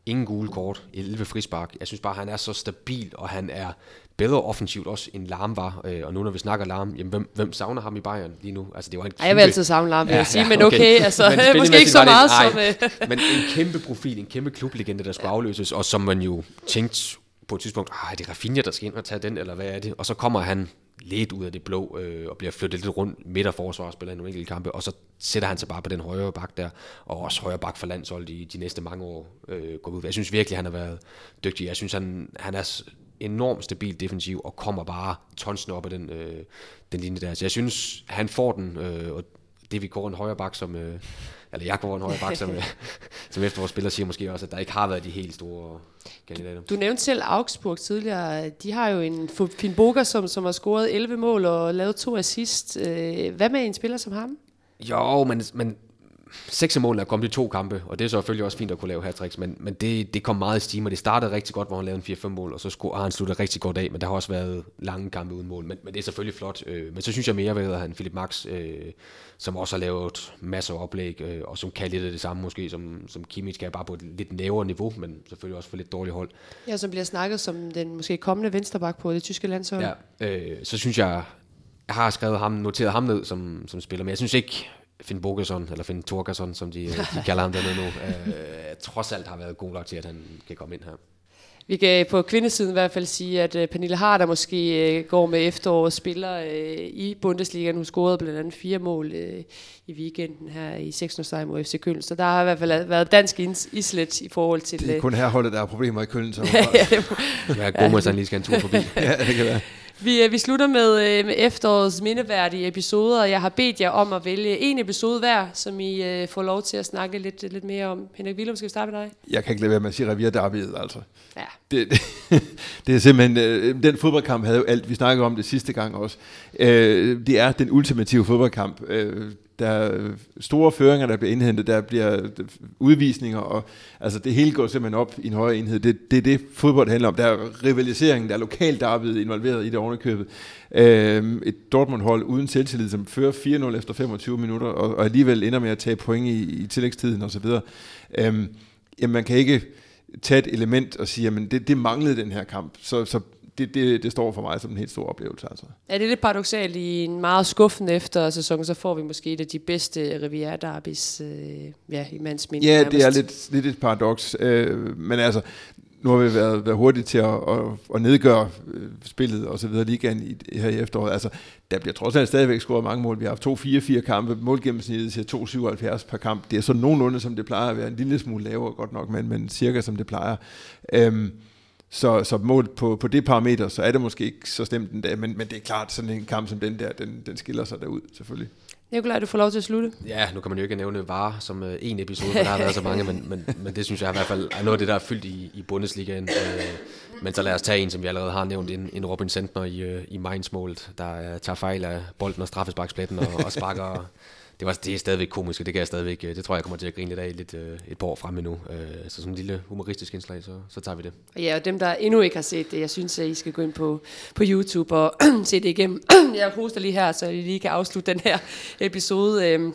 Ingen gule kort, 11 frispark. Jeg synes bare, han er så stabil, og han er bedre offensivt også, end Larm var. Øh, og nu når vi snakker Larm, jamen, hvem, hvem savner ham i Bayern lige nu? Altså, det var en kæmpe... Ej, jeg vil altid savne Larm, vil jeg sige, men okay, okay altså, men måske ikke så meget det, som... Øh. men en kæmpe profil, en kæmpe klublegende, der skulle ja. afløses, og som man jo tænkte på et tidspunkt, ah, er det Rafinha, der skal ind og tage den, eller hvad er det? Og så kommer han lidt ud af det blå, øh, og bliver flyttet lidt rundt midt af forsvar, spiller nogle enkelte kampe, og så sætter han sig bare på den højre bak der, og også højre bak for landsholdet i de næste mange år øh, går ud. Jeg synes virkelig, han har været dygtig. Jeg synes, han, han er enormt stabil defensiv, og kommer bare tonsende op af den, øh, den linje der. Så jeg synes, han får den, øh, og det vi går en højre bak, som, øh, eller jeg går en højre bak, som, som efter vores spiller siger måske også, at der ikke har været de helt store kandidater. Du nævnte selv Augsburg tidligere. De har jo en Finn Boger, som, som har scoret 11 mål og lavet to assist. Øh, hvad med en spiller som ham? Jo, men, men seks af målene er kommet i to kampe, og det er så selvfølgelig også fint at kunne lave hat men, men det, det kom meget i stime, og det startede rigtig godt, hvor han lavede en 4-5 mål, og så skulle, har han sluttet rigtig godt af, men der har også været lange kampe uden mål, men, men det er selvfølgelig flot. Øh, men så synes jeg mere, hvad han, Philip Max, øh, som også har lavet masser af oplæg, øh, og som kan lidt af det samme måske, som, som Kimmich kan bare på et lidt nævere niveau, men selvfølgelig også for lidt dårligt hold. Ja, som bliver snakket som den måske kommende vensterbak på det tyske landshold. Ja, øh, så synes jeg, jeg har skrevet ham, noteret ham ned som, som spiller, men jeg synes ikke, Finn Bogerson, eller Finn Torgerson, som de, de kalder ham dernede nu, øh, trods alt har været god nok til, at han kan komme ind her. Vi kan på kvindesiden i hvert fald sige, at uh, Pernille Harder måske uh, går med efterårets spiller uh, i Bundesliga. Hun scorede blandt andet fire mål i weekenden her i 6. sejr mod FC Køln. Så der har i hvert fald været dansk islet i forhold til... Det er kun herholdet, der har problemer i Køln. Så ja, det må, er med, at han lige skal en tur forbi. ja, det kan være. Vi, øh, vi slutter med, øh, med efterårets mindeværdige episoder, og jeg har bedt jer om at vælge en episode hver, som I øh, får lov til at snakke lidt, lidt mere om. Henrik Willum, skal vi starte med dig? Jeg kan ikke lade være med at sige Revia Derbyet, altså. Ja. Det, det, det er simpelthen, øh, den fodboldkamp havde jo alt, vi snakkede om det sidste gang også. Øh, det er den ultimative fodboldkamp. Øh, der er øh, store føringer, der bliver indhentet, der bliver øh, udvisninger, og altså det hele går simpelthen op i en højere enhed. Det, det er det, fodbold handler om. Der er rivalisering, der er lokalt arbejde involveret i det ovenikøbet. Øhm, et Dortmund-hold uden selvtillid, som fører 4-0 efter 25 minutter, og, og alligevel ender med at tage point i, i tillægstiden osv. Øhm, jamen man kan ikke tage et element og sige, at det, det manglede den her kamp. Så, så det, det, det står for mig som en helt stor oplevelse. Altså. Ja, det er lidt paradoxalt. I en meget skuffende efter sæson, så får vi måske et af de bedste Riviera Derbys øh, ja, i mands minde. Ja, nærmest. det er lidt, lidt et paradoks. Øh, men altså, nu har vi været, været hurtige til at, at, at nedgøre øh, spillet og så videre ligaen i, her i efteråret. Altså, der bliver trods alt stadigvæk scoret mange mål. Vi har haft to 4-4 kampe. Målgennemsnittet siger 2,77 per kamp. Det er så nogenlunde, som det plejer at være. En lille smule lavere godt nok, men, men cirka som det plejer. Øhm, så, så målt på, på det parameter, så er det måske ikke så stemt den dag, men, men det er klart, sådan en kamp som den der, den, den skiller sig derud, selvfølgelig. Nikolaj, du får lov til at slutte. Ja, nu kan man jo ikke nævne VAR som uh, en episode, for der har været så mange, men, men, men det synes jeg i hvert fald er noget af det, der er fyldt i, i Bundesligaen. Uh, men så lad os tage en, som vi allerede har nævnt, en, en Robin Sentner i, uh, i Mainz-målet, der uh, tager fejl af bolden og straffesparkspletten og, og sparker det, var, det er stadigvæk komisk, og det kan jeg stadigvæk, øh, det tror jeg, kommer til at grine lidt af lidt, øh, et par år frem endnu. Øh, så sådan en lille humoristisk indslag, så, så tager vi det. Ja, og dem, der endnu ikke har set det, jeg synes, at I skal gå ind på, på YouTube og se det igennem. jeg poster lige her, så I lige kan afslutte den her episode.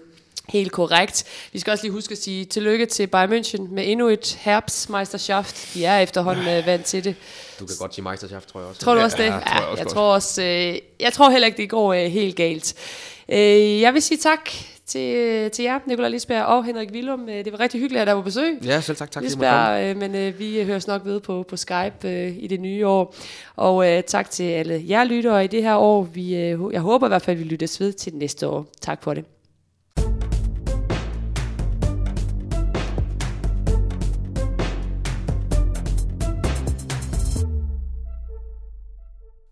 Helt korrekt. Vi skal også lige huske at sige tillykke til Bayern München med endnu et Herbstmeisterschaft. De er efterhånden øh, vant til det. Du kan godt sige Meisterschaft, tror jeg også. Tror du også det? Ja, ja, tror jeg, også jeg, tror også, øh, jeg tror heller ikke, det går øh, helt galt. Øh, jeg vil sige tak til, til jer, Nikolaj Lisberg og Henrik Willum. Øh, det var rigtig hyggeligt, at der var besøg. Ja, selv tak. Tak Lisberg, øh, men øh, vi høres nok ved på, på Skype øh, i det nye år. Og øh, tak til alle jer lyttere i det her år. Vi, øh, jeg håber i hvert fald, at vi lyttes ved til næste år. Tak for det.